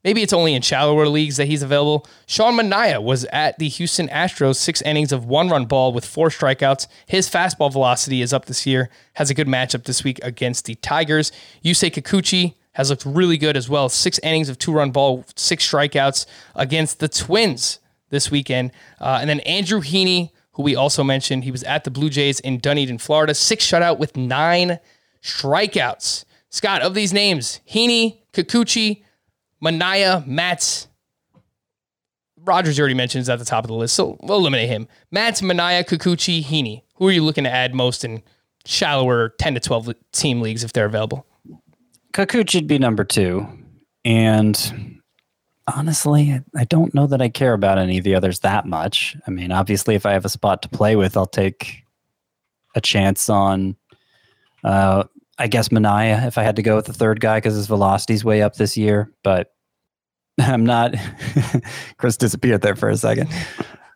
maybe it's only in shallower leagues that he's available. Sean Manaea was at the Houston Astros, six innings of one run ball with four strikeouts. His fastball velocity is up this year, has a good matchup this week against the Tigers. Yusei Kikuchi has looked really good as well. Six innings of two run ball, six strikeouts against the Twins this weekend. Uh, and then Andrew Heaney, who we also mentioned, he was at the Blue Jays in Dunedin, Florida, six shutout with nine strikeouts. Scott, of these names, Heaney, Kikuchi, Manaea, Matz, Rogers already mentioned is at the top of the list, so we'll eliminate him. Matz, Manaea, Kikuchi, Heaney. Who are you looking to add most in shallower 10 to 12 team leagues if they're available? Kikuchi'd be number two. And honestly, I don't know that I care about any of the others that much. I mean, obviously, if I have a spot to play with, I'll take a chance on, uh, I guess, Manaea if I had to go with the third guy because his velocity's way up this year. But I'm not. Chris disappeared there for a second.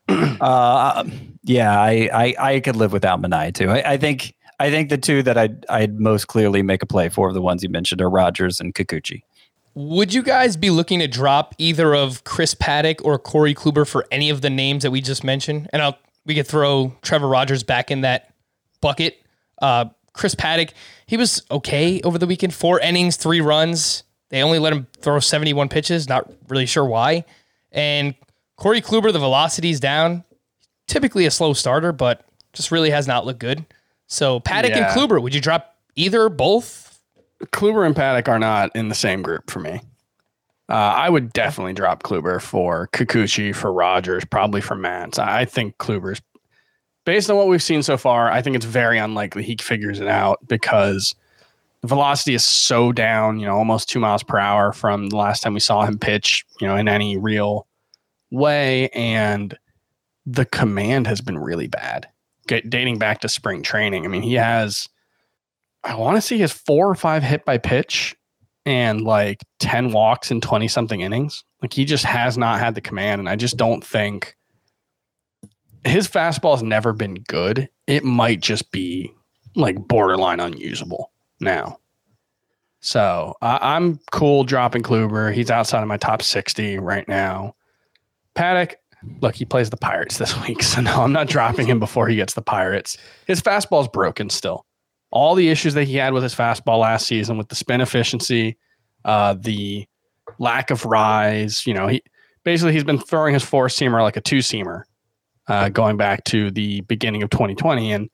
Uh, yeah, I, I, I could live without Manaea too. I, I think I think the two that I'd I'd most clearly make a play for of the ones you mentioned are Rogers and Kikuchi. Would you guys be looking to drop either of Chris Paddack or Corey Kluber for any of the names that we just mentioned? And I'll we could throw Trevor Rogers back in that bucket. Uh, Chris Paddack, he was okay over the weekend. Four innings, three runs. They only let him throw 71 pitches. Not really sure why. And Corey Kluber, the velocity's down. Typically a slow starter, but just really has not looked good. So Paddack Yeah. and Kluber, would you drop either, both? Kluber and Paddack are not in the same group for me. Uh, I would definitely drop Kluber for Kikuchi, for Rogers, probably for Matz. I think Kluber's, based on what we've seen so far, I think it's very unlikely he figures it out because the velocity is so down, you know, almost two miles per hour from the last time we saw him pitch, you know, in any real way. And the command has been really bad, dating back to spring training. I mean, he has, I want to see his four or five hit by pitch and like 10 walks in 20 something innings. Like he just has not had the command. And I just don't think his fastball has never been good. It might just be like borderline unusable now. So I'm cool dropping Kluber. He's outside of my top 60 right now. Paddack, look, he plays the Pirates this week. So no, I'm not dropping him before he gets the Pirates. His fastball's broken still all the issues that he had with his fastball last season with the spin efficiency, uh, the lack of rise. You know, he basically he's been throwing his four seamer like a two seamer, uh, going back to the beginning of 2020, and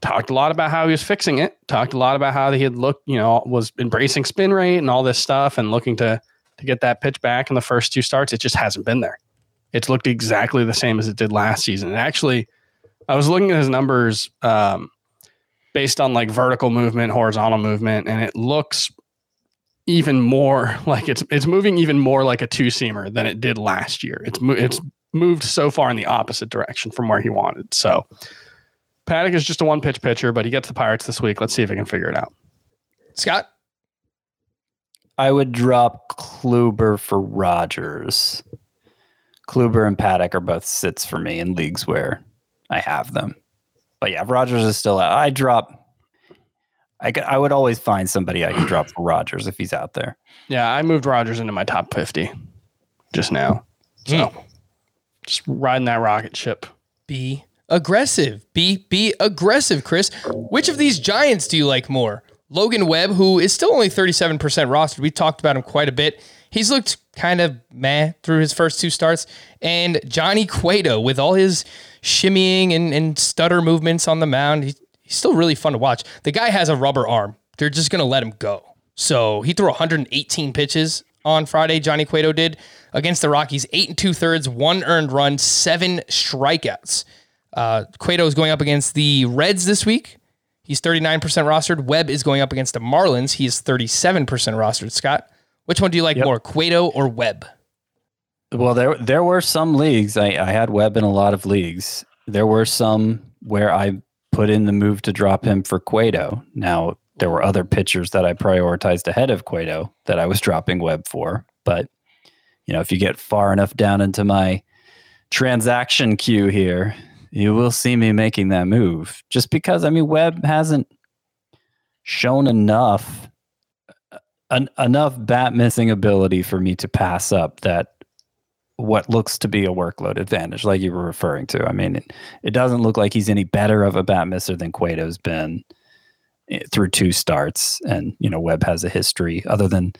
talked a lot about how he was fixing it. Talked a lot about how he had looked, you know, was embracing spin rate and all this stuff, and looking to to get that pitch back in the first two starts. It just hasn't been there. It's looked exactly the same as it did last season. And actually, I was looking at his numbers. Um, based on like vertical movement, horizontal movement, and it looks even more like it's it's moving even more like a two seamer than it did last year. It's it's moved so far in the opposite direction from where he wanted. So Paddack is just a one pitch pitcher, but he gets the Pirates this week. Let's see if he can figure it out. Scott, I would drop Kluber for Rogers. Kluber and Paddack are both sits for me in leagues where I have them. But yeah, Rogers is still out. I drop. I, could, I would always find somebody I can drop for Rogers if he's out there. Yeah, I moved Rogers into my top 50 just now. So mm. just riding that rocket ship. Be aggressive. Be be aggressive, Chris. Which of these giants do you like more? Logan Webb, who is still only 37% rostered. We talked about him quite a bit. He's looked kind of meh through his first two starts. And Johnny Cueto, with all his shimmying and, and stutter movements on the mound. He, he's still really fun to watch. The guy has a rubber arm. They're just going to let him go. So he threw 118 pitches on Friday. Johnny Cueto did against the Rockies, eight and two thirds, one earned run, seven strikeouts. Uh, Cueto is going up against the Reds this week. He's 39% rostered. Webb is going up against the Marlins. He is 37% rostered. Scott, which one do you like yep. more, Cueto or Webb? Well, there there were some leagues. I, I had Webb in a lot of leagues. There were some where I put in the move to drop him for Cueto. Now there were other pitchers that I prioritized ahead of Cueto that I was dropping Webb for. But you know, if you get far enough down into my transaction queue here, you will see me making that move. Just because I mean Webb hasn't shown enough an, enough bat missing ability for me to pass up that what looks to be a workload advantage, like you were referring to. I mean, it, it doesn't look like he's any better of a bat misser than Cueto's been eh, through two starts, and you know Webb has a history other than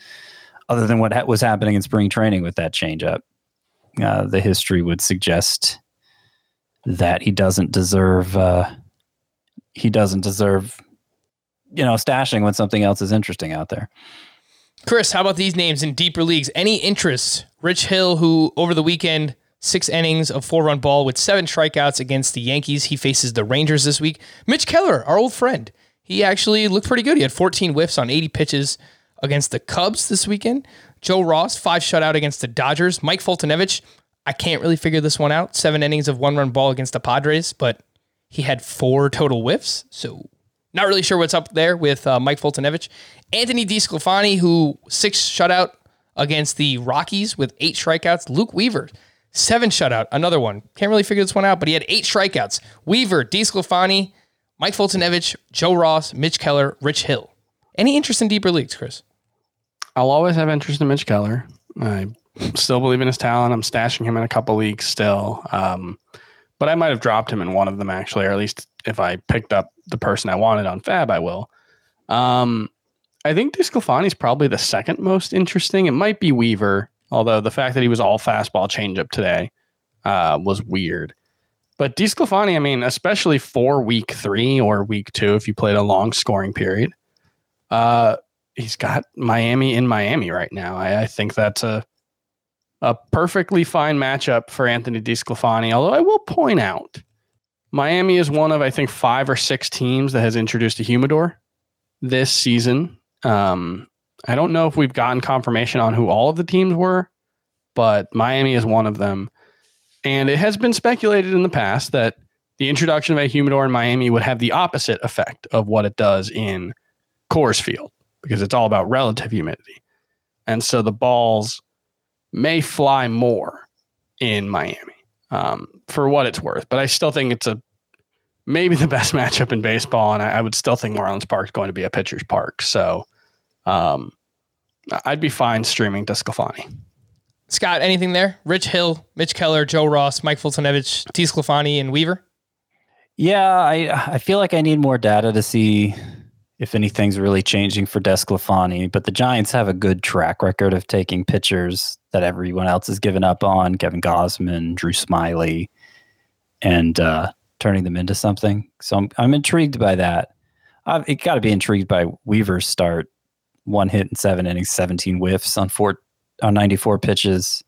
other than what ha- was happening in spring training with that changeup. Uh, the history would suggest that he doesn't deserve uh, he doesn't deserve you know stashing when something else is interesting out there. Chris, how about these names in deeper leagues? Any interest? Rich Hill, who over the weekend, six innings of four run ball with seven strikeouts against the Yankees. He faces the Rangers this week. Mitch Keller, our old friend, he actually looked pretty good. He had 14 whiffs on 80 pitches against the Cubs this weekend. Joe Ross, five shutout against the Dodgers. Mike Foltynewicz, I can't really figure this one out. Seven innings of one run ball against the Padres, but he had four total whiffs. So not really sure what's up there with uh, Mike Foltynewicz. Anthony DeSclafani, who six shutout against the Rockies with eight strikeouts. Luke Weaver, seven shutout, another one. Can't really figure this one out, but he had eight strikeouts. Weaver, DeSclafani, Mike Foltynewicz, Joe Ross, Mitch Keller, Rich Hill. Any interest in deeper leagues, Chris? I'll always have interest in Mitch Keller. I still believe in his talent. I'm stashing him in a couple leagues still. Um, but I might have dropped him in one of them actually, or at least if I picked up the person I wanted on Fab, I will. Um, I think DeSclafani is probably the second most interesting. It might be Weaver, although the fact that he was all fastball changeup today uh, was weird. But DeSclafani, I mean, especially for week three or week two, if you played a long scoring period, uh, he's got Miami in Miami right now. I, I think that's a a perfectly fine matchup for Anthony DeSclafani. Although I will point out, Miami is one of I think five or six teams that has introduced a humidor this season. Um, I don't know if we've gotten confirmation on who all of the teams were, but Miami is one of them. And it has been speculated in the past that the introduction of a humidor in Miami would have the opposite effect of what it does in Coors Field because it's all about relative humidity. And so the balls may fly more in Miami um, for what it's worth. But I still think it's a maybe the best matchup in baseball. And I, I would still think Marlins Park is going to be a pitcher's park. So um, I'd be fine streaming DeSclafani. Scott, anything there? Rich Hill, Mitch Keller, Joe Ross, Mike Foltynewicz, DeSclafani, and Weaver? Yeah, I I feel like I need more data to see if anything's really changing for DeSclafani. But the Giants have a good track record of taking pitchers that everyone else has given up on, Kevin Gausman, Drew Smyly, and uh, turning them into something. So I'm I'm intrigued by that. I've got to be intrigued by Weaver's start, one hit in seven innings, 17 whiffs on four on 94 pitches.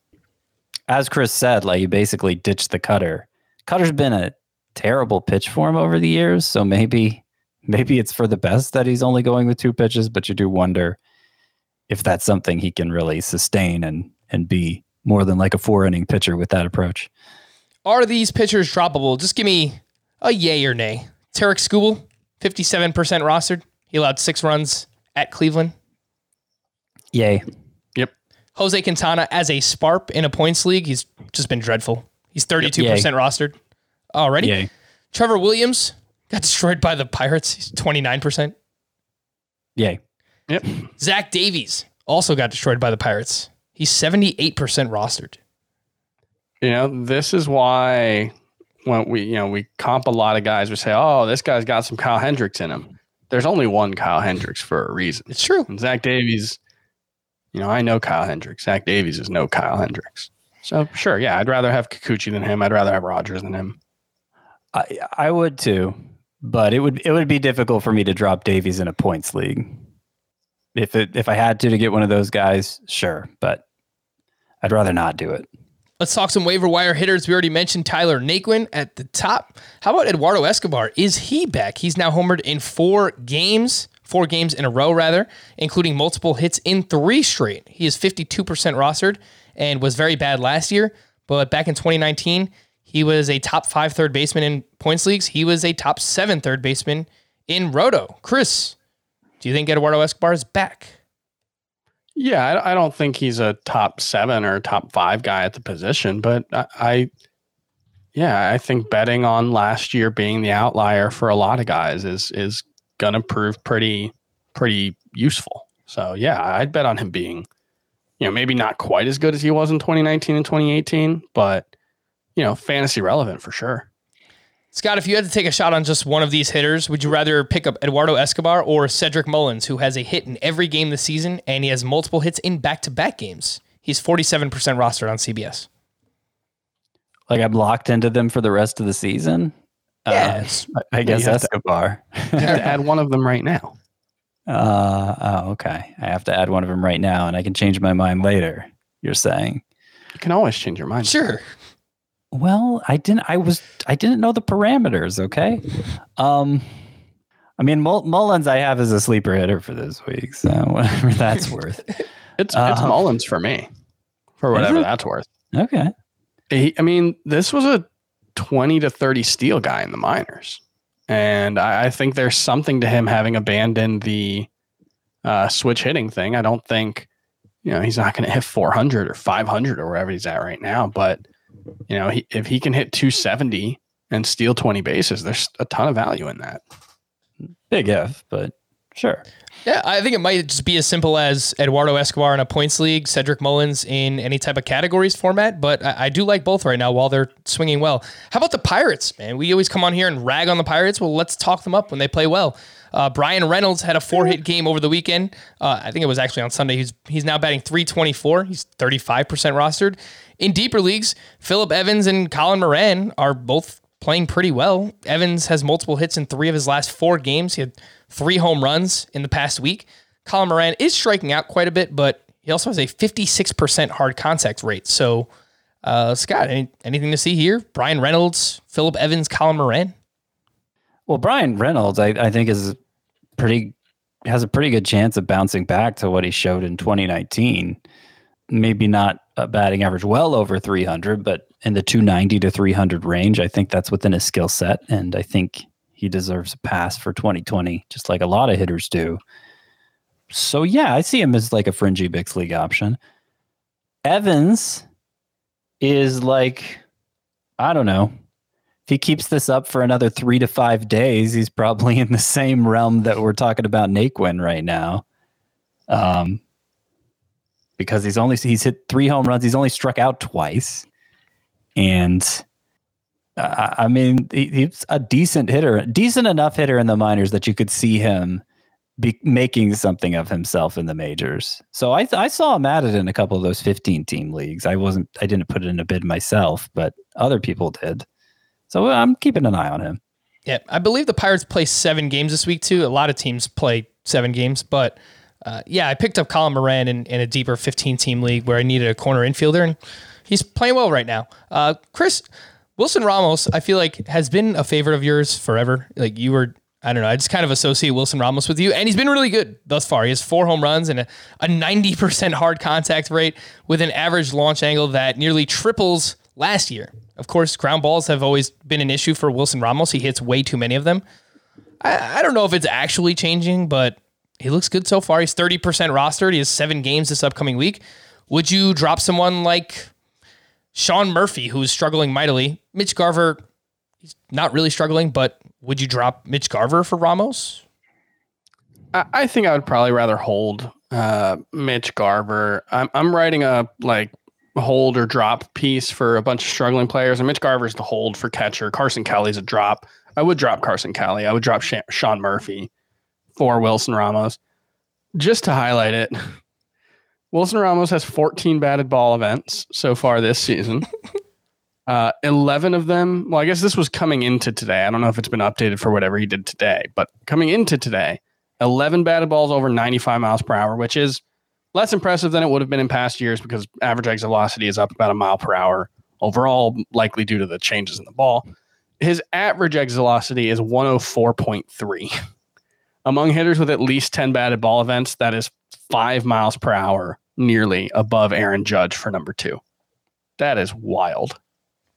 As Chris said, like he basically ditched the cutter. Cutter's been a terrible pitch for him over the years, so maybe maybe it's for the best that he's only going with two pitches, but you do wonder if that's something he can really sustain and and be more than like a four inning pitcher with that approach. Are these pitchers droppable? Just give me a yay or nay. Tarik Skubal, 57% rostered. He allowed six runs at Cleveland. Yay. Yep. Jose Quintana as a sparp in a points league, he's just been dreadful. He's 32% Yay. rostered already. Yay. Trevor Williams got destroyed by the Pirates. He's 29%. Yay. Yep. Zach Davies also got destroyed by the Pirates. He's 78% rostered. You know, this is why when we, you know, we comp a lot of guys, we say, oh, this guy's got some Kyle Hendricks in him. There's only one Kyle Hendricks for a reason. It's true. And Zach Davies, you know, I know Kyle Hendricks. Zach Davies is no Kyle Hendricks. So sure, yeah, I'd rather have Kikuchi than him. I'd rather have Rogers than him. I I would too, but it would it would be difficult for me to drop Davies in a points league. If it if I had to to get one of those guys, sure, but I'd rather not do it. Let's talk some waiver wire hitters. We already mentioned Tyler Naquin at the top. How about Eduardo Escobar? Is he back? He's now homered in four games, four games in a row, rather, including multiple hits in three straight. He is 52% rostered and was very bad last year. But back in 2019, he was a top five third baseman in points leagues. He was a top seven third baseman in Roto. Chris, do you think Eduardo Escobar is back? Yeah, I, don't think he's a top seven or top five guy at the position, but I, I, yeah, I think betting on last year being the outlier for a lot of guys is is gonna prove pretty pretty useful. So yeah, I'd bet on him being, you know, maybe not quite as good as he was in 2019 and 2018, but you know, fantasy relevant for sure. Scott, if you had to take a shot on just one of these hitters, would you rather pick up Eduardo Escobar or Cedric Mullins, who has a hit in every game this season and he has multiple hits in back to back games? He's 47% rostered on CBS. Like I'm locked into them for the rest of the season. Yes. Uh, I, I guess you have to- Escobar. You have to add one of them right now. uh, oh, okay. I have to add one of them right now, and I can change my mind later. You're saying? You can always change your mind. Sure. Well, I didn't. I was. I didn't know the parameters. Okay. Um, I mean, Mullins, I have as a sleeper hitter for this week, so whatever that's worth. It's it's Uh, Mullins for me, for whatever that's worth. Okay. He, I mean, this was a 20 to 30 steal guy in the minors. And I, I think there's something to him having abandoned the uh, switch hitting thing. I don't think, you know, he's not going to hit 400 or 500 or wherever he's at right now. But, you know, he, if he can hit 270 and steal 20 bases, there's a ton of value in that. Big if, but sure. Yeah, I think it might just be as simple as Eduardo Escobar in a points league, Cedric Mullins in any type of categories format. But I, I do like both right now while they're swinging well. How about the Pirates, man? We always come on here and rag on the Pirates. Well, let's talk them up when they play well. Uh, Bryan Reynolds had a four hit game over the weekend. Uh, I think it was actually on Sunday. He's he's now batting 324. He's 35% rostered. In deeper leagues, Philip Evans and Colin Moran are both playing pretty well. Evans has multiple hits in three of his last four games. He had three home runs in the past week. Colin Moran is striking out quite a bit, but he also has a 56% hard contact rate. So, uh, Scott, any, anything to see here? Bryan Reynolds, Philip Evans, Colin Moran? Well, Bryan Reynolds, I, I think is pretty has a pretty good chance of bouncing back to what he showed in 2019. Maybe not a batting average well over 300, but in the 290 to 300 range, I think that's within his skill set, and I think he deserves a pass for 2020, just like a lot of hitters do. So yeah, I see him as like a fringy Bix League option. Evans is like, I don't know, if he keeps this up for another three to five days, he's probably in the same realm that we're talking about Naquin right now. Um, because he's only he's hit three home runs, he's only struck out twice, and uh, I mean he, he's a decent hitter, decent enough hitter in the minors that you could see him be making something of himself in the majors. So I I saw him at it in a couple of those 15 team leagues. I wasn't I didn't put it in a bid myself, but other people did. So I'm keeping an eye on him. Yeah, I believe the Pirates play seven games this week too. A lot of teams play seven games, but uh, yeah, I picked up Colin Moran in, in a deeper 15 team league where I needed a corner infielder, and he's playing well right now. Uh, Chris Wilson Ramos, I feel like has been a favorite of yours forever. Like you were, I don't know, I just kind of associate Wilson Ramos with you, and he's been really good thus far. He has four home runs and a, a 90% hard contact rate with an average launch angle that nearly triples last year. Of course, ground balls have always been an issue for Wilson Ramos. He hits way too many of them. I, I don't know if it's actually changing, but he looks good so far. He's 30% rostered. He has seven games this upcoming week. Would you drop someone like Sean Murphy, who's struggling mightily? Mitch Garver, he's not really struggling, but would you drop Mitch Garver for Ramos? I, think I would probably rather hold uh, Mitch Garver. I'm, I'm writing a like hold or drop piece for a bunch of struggling players, and Mitch Garver's the hold for catcher. Carson Kelly's a drop. I would drop Carson Kelly. I would drop Sean Murphy for Wilson Ramos. Just to highlight it, Wilson Ramos has 14 batted ball events so far this season. Uh, 11 of them, well, I guess this was coming into today. I don't know if it's been updated for whatever he did today, but coming into today, 11 batted balls over 95 miles per hour, which is less impressive than it would have been in past years because average exit velocity is up about a mile per hour overall, likely due to the changes in the ball. His average exit velocity is 104.3. Among hitters with at least 10 batted ball events, that is five miles per hour, nearly above Aaron Judge for number two. That is wild.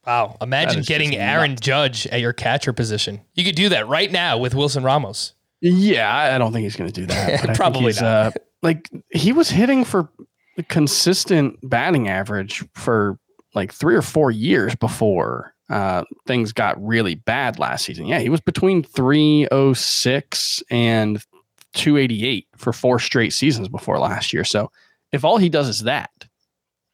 Wow. Imagine getting Aaron nuts. Judge at your catcher position. You could do that right now with Wilson Ramos. Yeah, I don't think he's going to do that. Probably not. Uh, like he was hitting for a consistent batting average for like three or four years before uh, things got really bad last season. Yeah, he was between 306 and 288 for four straight seasons before last year. So if all he does is that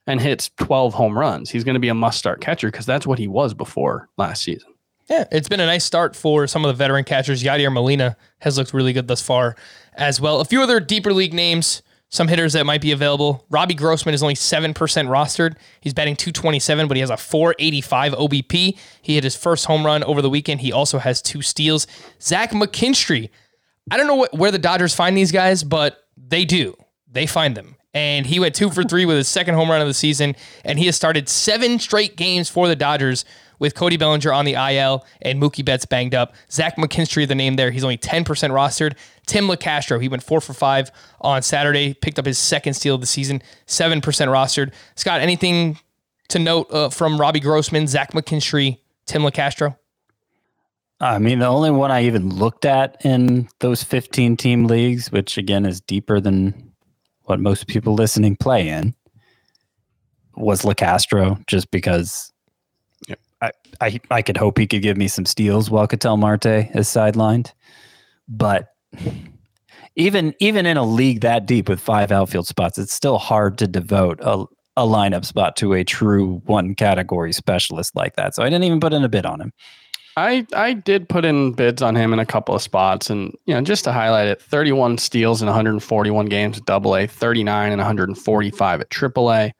and hits 12 home runs, he's going to be a must start catcher because that's what he was before last season. Yeah, it's been a nice start for some of the veteran catchers. Yadier Molina has looked really good thus far as well. A few other deeper league names, some hitters that might be available. Robbie Grossman is only 7% rostered. He's batting 227, but he has a 485 OBP. He hit his first home run over the weekend. He also has two steals. Zach McKinstry. I don't know what, where the Dodgers find these guys, but they do. They find them. And he went two for three with his second home run of the season. And he has started seven straight games for the Dodgers with Cody Bellinger on the IL and Mookie Betts banged up. Zach McKinstry, the name there, he's only 10% rostered. Tim Locastro, he went four for five on Saturday, picked up his second steal of the season, 7% rostered. Scott, anything to note uh, from Robbie Grossman, Zach McKinstry, Tim Locastro? I mean, the only one I even looked at in those 15 team leagues, which again is deeper than what most people listening play in, was Locastro, just because I, I could hope he could give me some steals while Ketel Marte is sidelined. But even even in a league that deep with five outfield spots, it's still hard to devote a, a lineup spot to a true one category specialist like that. So I didn't even put in a bid on him. I I did put in bids on him in a couple of spots, and you know just to highlight it, 31 steals in 141 games at Double A, 39 and 145 at Triple A.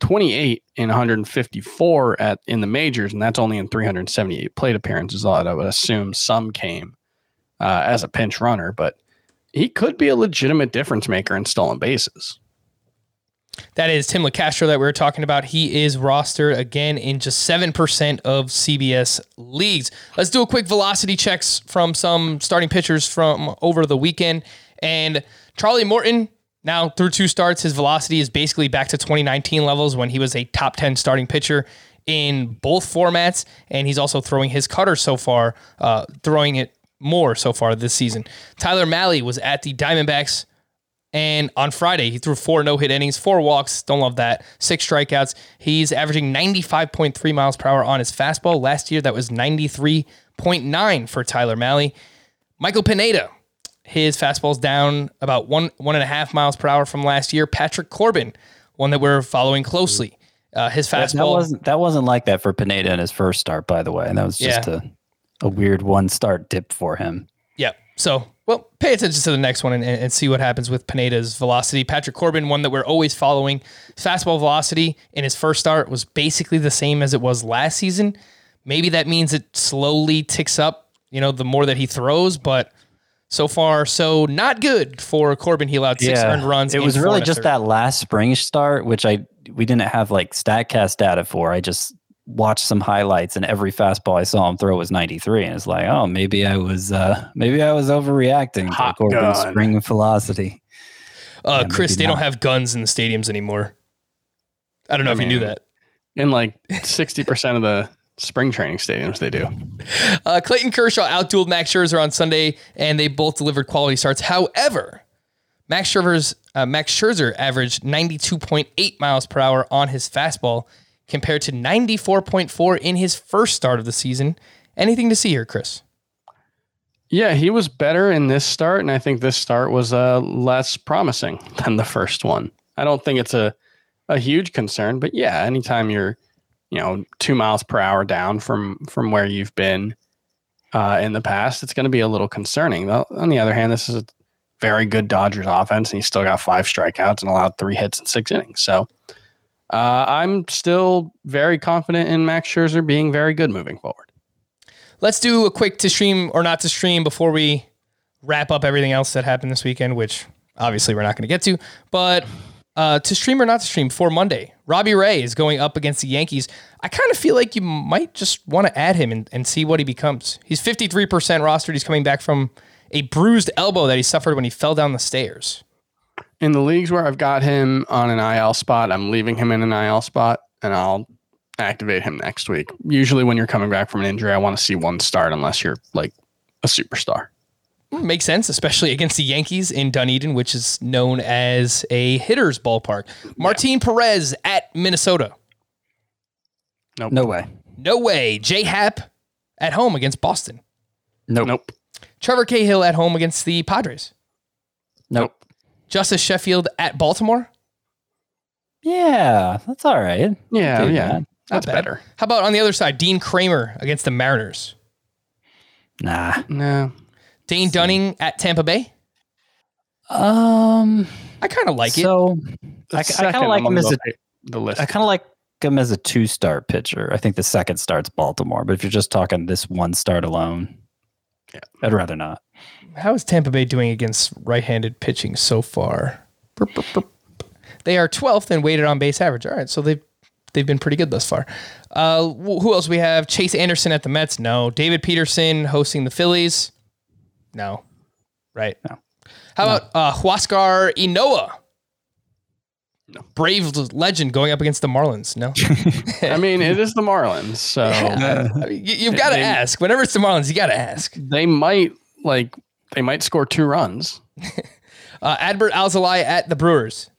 28 in 154 at in the majors, and that's only in 378 plate appearances. I would assume some came uh, as a pinch runner, but he could be a legitimate difference maker in stolen bases. That is Tim Locastro that we were talking about. He is rostered again in just 7% of CBS leagues. Let's do a quick velocity checks from some starting pitchers from over the weekend. And Charlie Morton, now through two starts, his velocity is basically back to 2019 levels when he was a top 10 starting pitcher in both formats. And he's also throwing his cutter so far, uh, throwing it more so far this season. Tyler Mahle was at the Diamondbacks and on Friday, he threw four no hit innings, four walks. Don't love that. Six strikeouts. He's averaging 95.3 miles per hour on his fastball. Last year, that was 93.9 for Tyler Mahle. Michael Pineda, his fastball's down about one one and a half miles per hour from last year. Patrick Corbin, one that we're following closely. Uh, his fastball. that wasn't that wasn't like that for Pineda in his first start, by the way. And that was just Yeah. a, a weird one start dip for him. Yeah. So, well, pay attention to the next one and, and and see what happens with Pineda's velocity. Patrick Corbin, one that we're always following, fastball velocity in his first start was basically the same as it was last season. Maybe that means it slowly ticks up, you know, the more that he throws, but so far, so not good for Corbin. He allowed six earned runs. It was really just third. that last spring start, which I we didn't have like Statcast data for. I just watched some highlights, and every fastball I saw him throw was 93, and it's like, oh, maybe I was uh maybe I was overreacting to Hot Corbin's gun. spring velocity. Uh, Yeah, Chris, maybe they don't have guns in the stadiums anymore. I don't know I if you knew that. In like 60% of the spring training stadiums, they do. Uh, Clayton Kershaw outdueled Max Scherzer on Sunday, and they both delivered quality starts. However, Max Scherzer's uh, Max Scherzer averaged 92.8 miles per hour on his fastball, compared to 94.4 in his first start of the season. Anything to see here, Chris? Yeah, he was better in this start, and I think this start was uh, less promising than the first one. I don't think it's a, a huge concern, but yeah, anytime you're, you know, two miles per hour down from from where you've been uh, in the past, it's going to be a little concerning. Though, on the other hand, this is a very good Dodgers offense, and he still got five strikeouts and allowed three hits in six innings. So uh, I'm still very confident in Max Scherzer being very good moving forward. Let's do a quick to stream or not to stream before we wrap up everything else that happened this weekend, which obviously we're not going to get to. But uh, to stream or not to stream for Monday, Robbie Ray is going up against the Yankees. I kind of feel like you might just want to add him and, and see what he becomes. He's 53% rostered. He's coming back from a bruised elbow that he suffered when he fell down the stairs. in the leagues where I've got him on an IL spot, I'm leaving him in an IL spot and I'll activate him next week. Usually, when you're coming back from an injury, I want to see one start unless you're like a superstar. Hmm, makes sense, especially against the Yankees in Dunedin, which is known as a hitter's ballpark. Martin Perez at Minnesota. No way. No way. J Hap at home against Boston. Nope. Nope. Trevor Cahill at home against the Padres. Nope. Justus Sheffield at Baltimore. Yeah, that's all right. Yeah, Do yeah. that. That's bad. better. How about on the other side, Dean Kremer against the Mariners? Nah. No. Dane Dunning at Tampa Bay. Um. I kind of like it. so I, I kind of like him as a the, the list. I kind of like him as a two start pitcher. I think the second start's Baltimore, but if you're just talking this one start alone, Yeah. I'd rather not. How is Tampa Bay doing against right-handed pitching so far? Burp, burp, burp. They are 12th in weighted on base average. All right, so they've they've been pretty good thus far. Uh, who else we have? Chase Anderson at the Mets. No. David Peterson hosting the Phillies. No. Right. No. How about uh, Huascar Ynoa? No. Brave legend going up against the Marlins. No. I mean, it is the Marlins, so I mean, you, you've got to ask. Whenever it's the Marlins, you got to ask. they might like they might score two runs. Uh, Adbert Alzolay at the Brewers.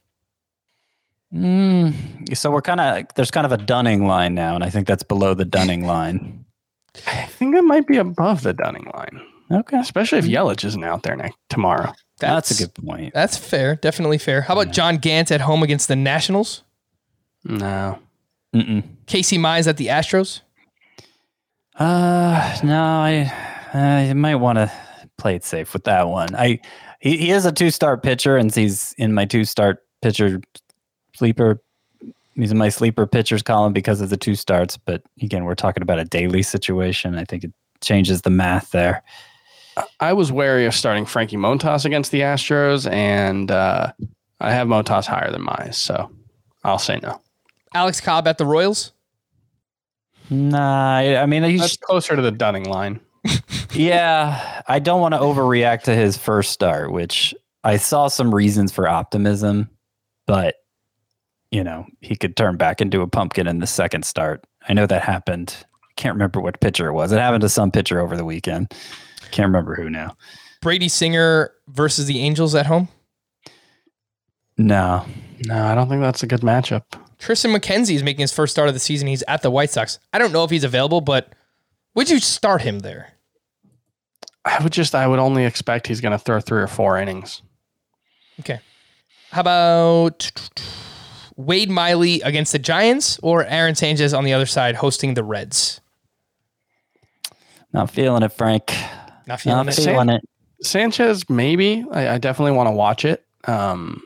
Mm, so we're kind of there's kind of a Dunning line now, and I think that's below the Dunning line. I think it might be above the Dunning line, Okay, especially if Yelich isn't out there next tomorrow. that's, a good point. That's fair. Definitely fair. How about John Gant at home against the Nationals? No. Mm-mm. Casey Mize at the Astros? Uh, no, I I might want to play it safe with that one. I he, he is a two start pitcher, and he's in my two start pitcher sleeper. He's in my sleeper pitchers column because of the two starts. But again, we're talking about a daily situation. I think it changes the math there. I was wary of starting Frankie Montas against the Astros, and uh, I have Montas higher than Mize, so I'll say no. Alex Cobb at the Royals. Nah, I I mean, he's, That's closer to the Dunning line. yeah, I don't want to overreact to his first start, which I saw some reasons for optimism, but you know, he could turn back into a pumpkin in the second start. I know that happened. Can't remember what pitcher it was. It happened to some pitcher over the weekend. Can't remember who now. Brady Singer versus the Angels at home. No. No, I don't think that's a good matchup. Triston McKenzie is making his first start of the season. He's at the White Sox. I don't know if he's available, but would you start him there? I would just, I would only expect he's going to throw three or four innings. Okay. How about Wade Miley against the Giants or Aaron Sanchez on the other side hosting the Reds? Not feeling it, Frank. Not feeling Not it. feeling it. Sanchez, maybe. I, I definitely want to watch it. Um,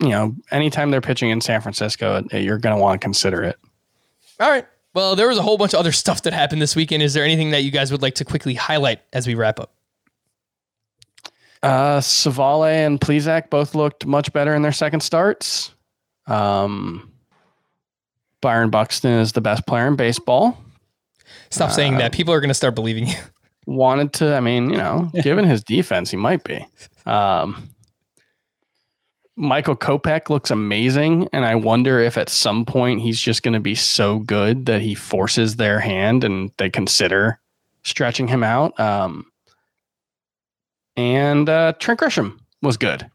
you know, anytime they're pitching in San Francisco, you're going to want to consider it. All right. Well, there was a whole bunch of other stuff that happened this weekend. Is there anything that you guys would like to quickly highlight as we wrap up? Uh, Civale and Plesac both looked much better in their second starts. Um, Byron Buxton is the best player in baseball. Stop saying that. People are going to start believing you. Wanted to, I mean, you know, given his defense, he might be. Um, Michael Kopech looks amazing, and I wonder if at some point he's just going to be so good that he forces their hand and they consider stretching him out. Um, and uh, Trent Grisham was good.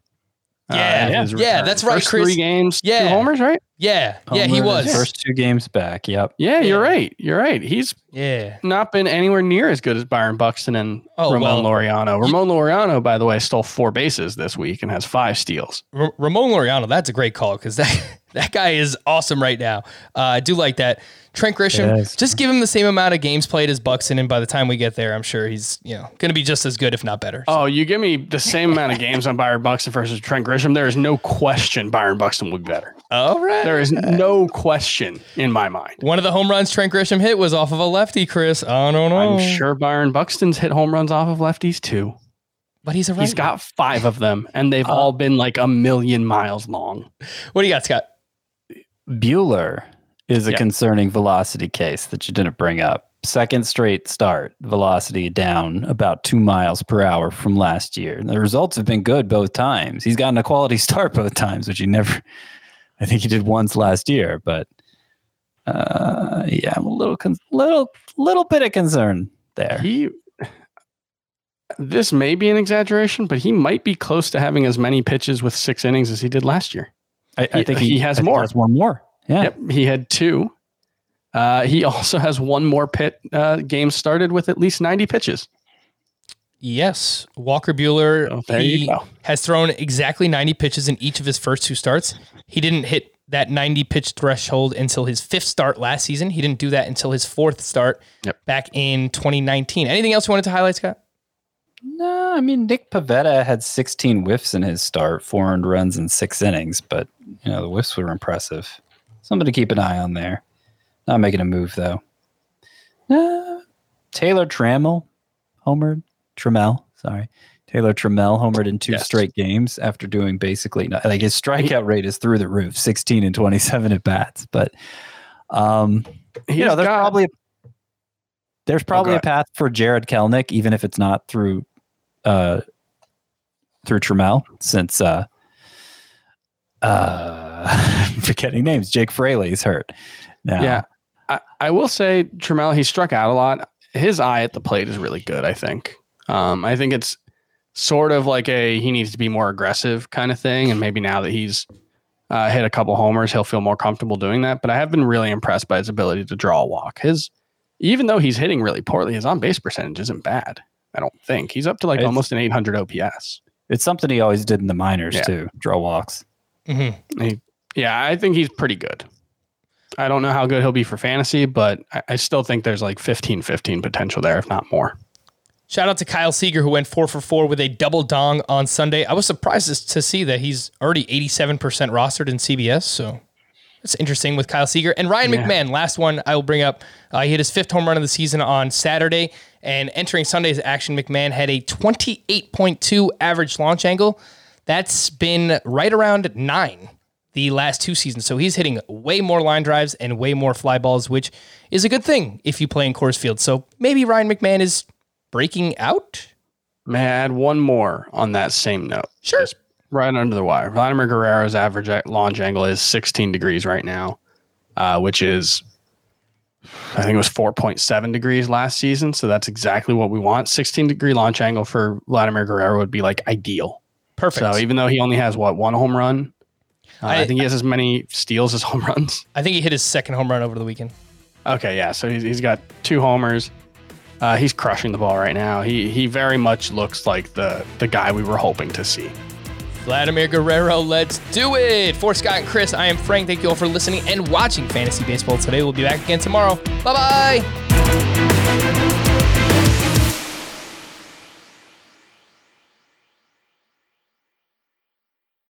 Uh, Yeah, in yeah. Yeah, that's right, First Chris. Three games, Yeah. two homers, right? Yeah. Yeah, he was. First two games back. Yep. Yeah, you're right. You're right. He's Yeah. not been anywhere near as good as Byron Buxton and Oh, Ramon well, Laureano. Ramon Laureano, by the way, stole four bases this week and has five steals. R- Ramon Laureano, that's a great call because that, that guy is awesome right now. Uh, I do like that. Trent Grisham, Yes. just give him the same amount of games played as Buxton, and by the time we get there, I'm sure he's you know going to be just as good, if not better. Oh, you give me the same amount of games on Byron Buxton versus Trent Grisham. There is no question Byron Buxton would be better. All right. There is no question in my mind. One of the home runs Trent Grisham hit was off of a lefty, Chris. I don't know. I'm sure Byron Buxton's hit home runs off of lefties too. But he's a right. He's got five of them, and they've uh, all been like a million miles long. What do you got, Scott? Buehler is a Yeah. concerning velocity case that you didn't bring up. Second straight start, velocity down about two miles per hour from last year. And the results have been good both times. He's gotten a quality start both times, which he never, I think he did once last year. But uh, yeah, I'm a little, con- little, little bit of concern there. He, this may be an exaggeration, but he might be close to having as many pitches with six innings as he did last year. I, I think he has I more. has one more. Yeah. Yep, he had two. Uh, he also has one more pit uh, game started with at least 90 pitches. Yes, Walker Buehler. Oh, there he you go. has thrown exactly 90 pitches in each of his first two starts. He didn't hit that 90 pitch threshold until his fifth start last season. He didn't do that until his fourth start Yep. back in 2019. Anything else you wanted to highlight, Scott? No, I mean Nick Pivetta had 16 whiffs in his start, four earned runs in six innings, but you know the whiffs were impressive. Something to keep an eye on there. Not making a move though. Uh, Taylor Trammell homered. Trammell, sorry. Taylor Trammell homered in two Yes. straight games after doing basically no- like his strikeout rate is through the roof, 16 and 27 at bats. But um, you know, He's there's got- probably there's probably go a path for Jarred Kelenic, even if it's not through uh through Trammell, since uh uh I'm forgetting names. Jake Fraley's hurt. Now. Yeah. I, I will say, Trammell, he struck out a lot. His eye at the plate is really good, I think. Um, I think it's sort of like a he needs to be more aggressive kind of thing. And maybe now that he's uh, hit a couple homers, he'll feel more comfortable doing that. But I have been really impressed by his ability to draw a walk. His even though he's hitting really poorly, his on base percentage isn't bad. I don't think he's up to like It's- almost an 800 OPS. It's something he always did in the minors Yeah. too. Draw walks. Mm-hmm. Yeah, I think he's pretty good. I don't know how good he'll be for fantasy, but I, I still think there's like 15 15 potential there, if not more. Shout out to Kyle Seager, who went four for four with a double dong on Sunday. I was surprised to see that he's already 87% rostered in CBS. So that's interesting with Kyle Seager. And Ryan Yeah. McMahon, last one I will bring up. Uh, he hit his fifth home run of the season on Saturday. And entering Sunday's action, McMahon had a 28.2 average launch angle. That's been right around nine the last two seasons. So he's hitting way more line drives and way more fly balls, which is a good thing if you play in Coors Field. So maybe Ryan McMahon is breaking out. May I add one more on that same note? Sure. Just right under the wire. Vladimir Guerrero's average launch angle is 16 degrees right now, uh, which is, I think it was 4.7 degrees last season. So that's exactly what we want. 16 degree launch angle for Vladimir Guerrero would be like ideal. Perfect. So even though he only has what one home run, uh, I, I- think he has as many steals as home runs. I think he hit his second home run over the weekend. Okay, yeah. So he's, he's got two homers. Uh, he's crushing the ball right now. He he very much looks like the the guy we were hoping to see. Vladimir Guerrero, let's do it. For Scott and Chris, I am Frank. Thank you all for listening and watching Fantasy Baseball today. We'll be back again tomorrow. Bye bye.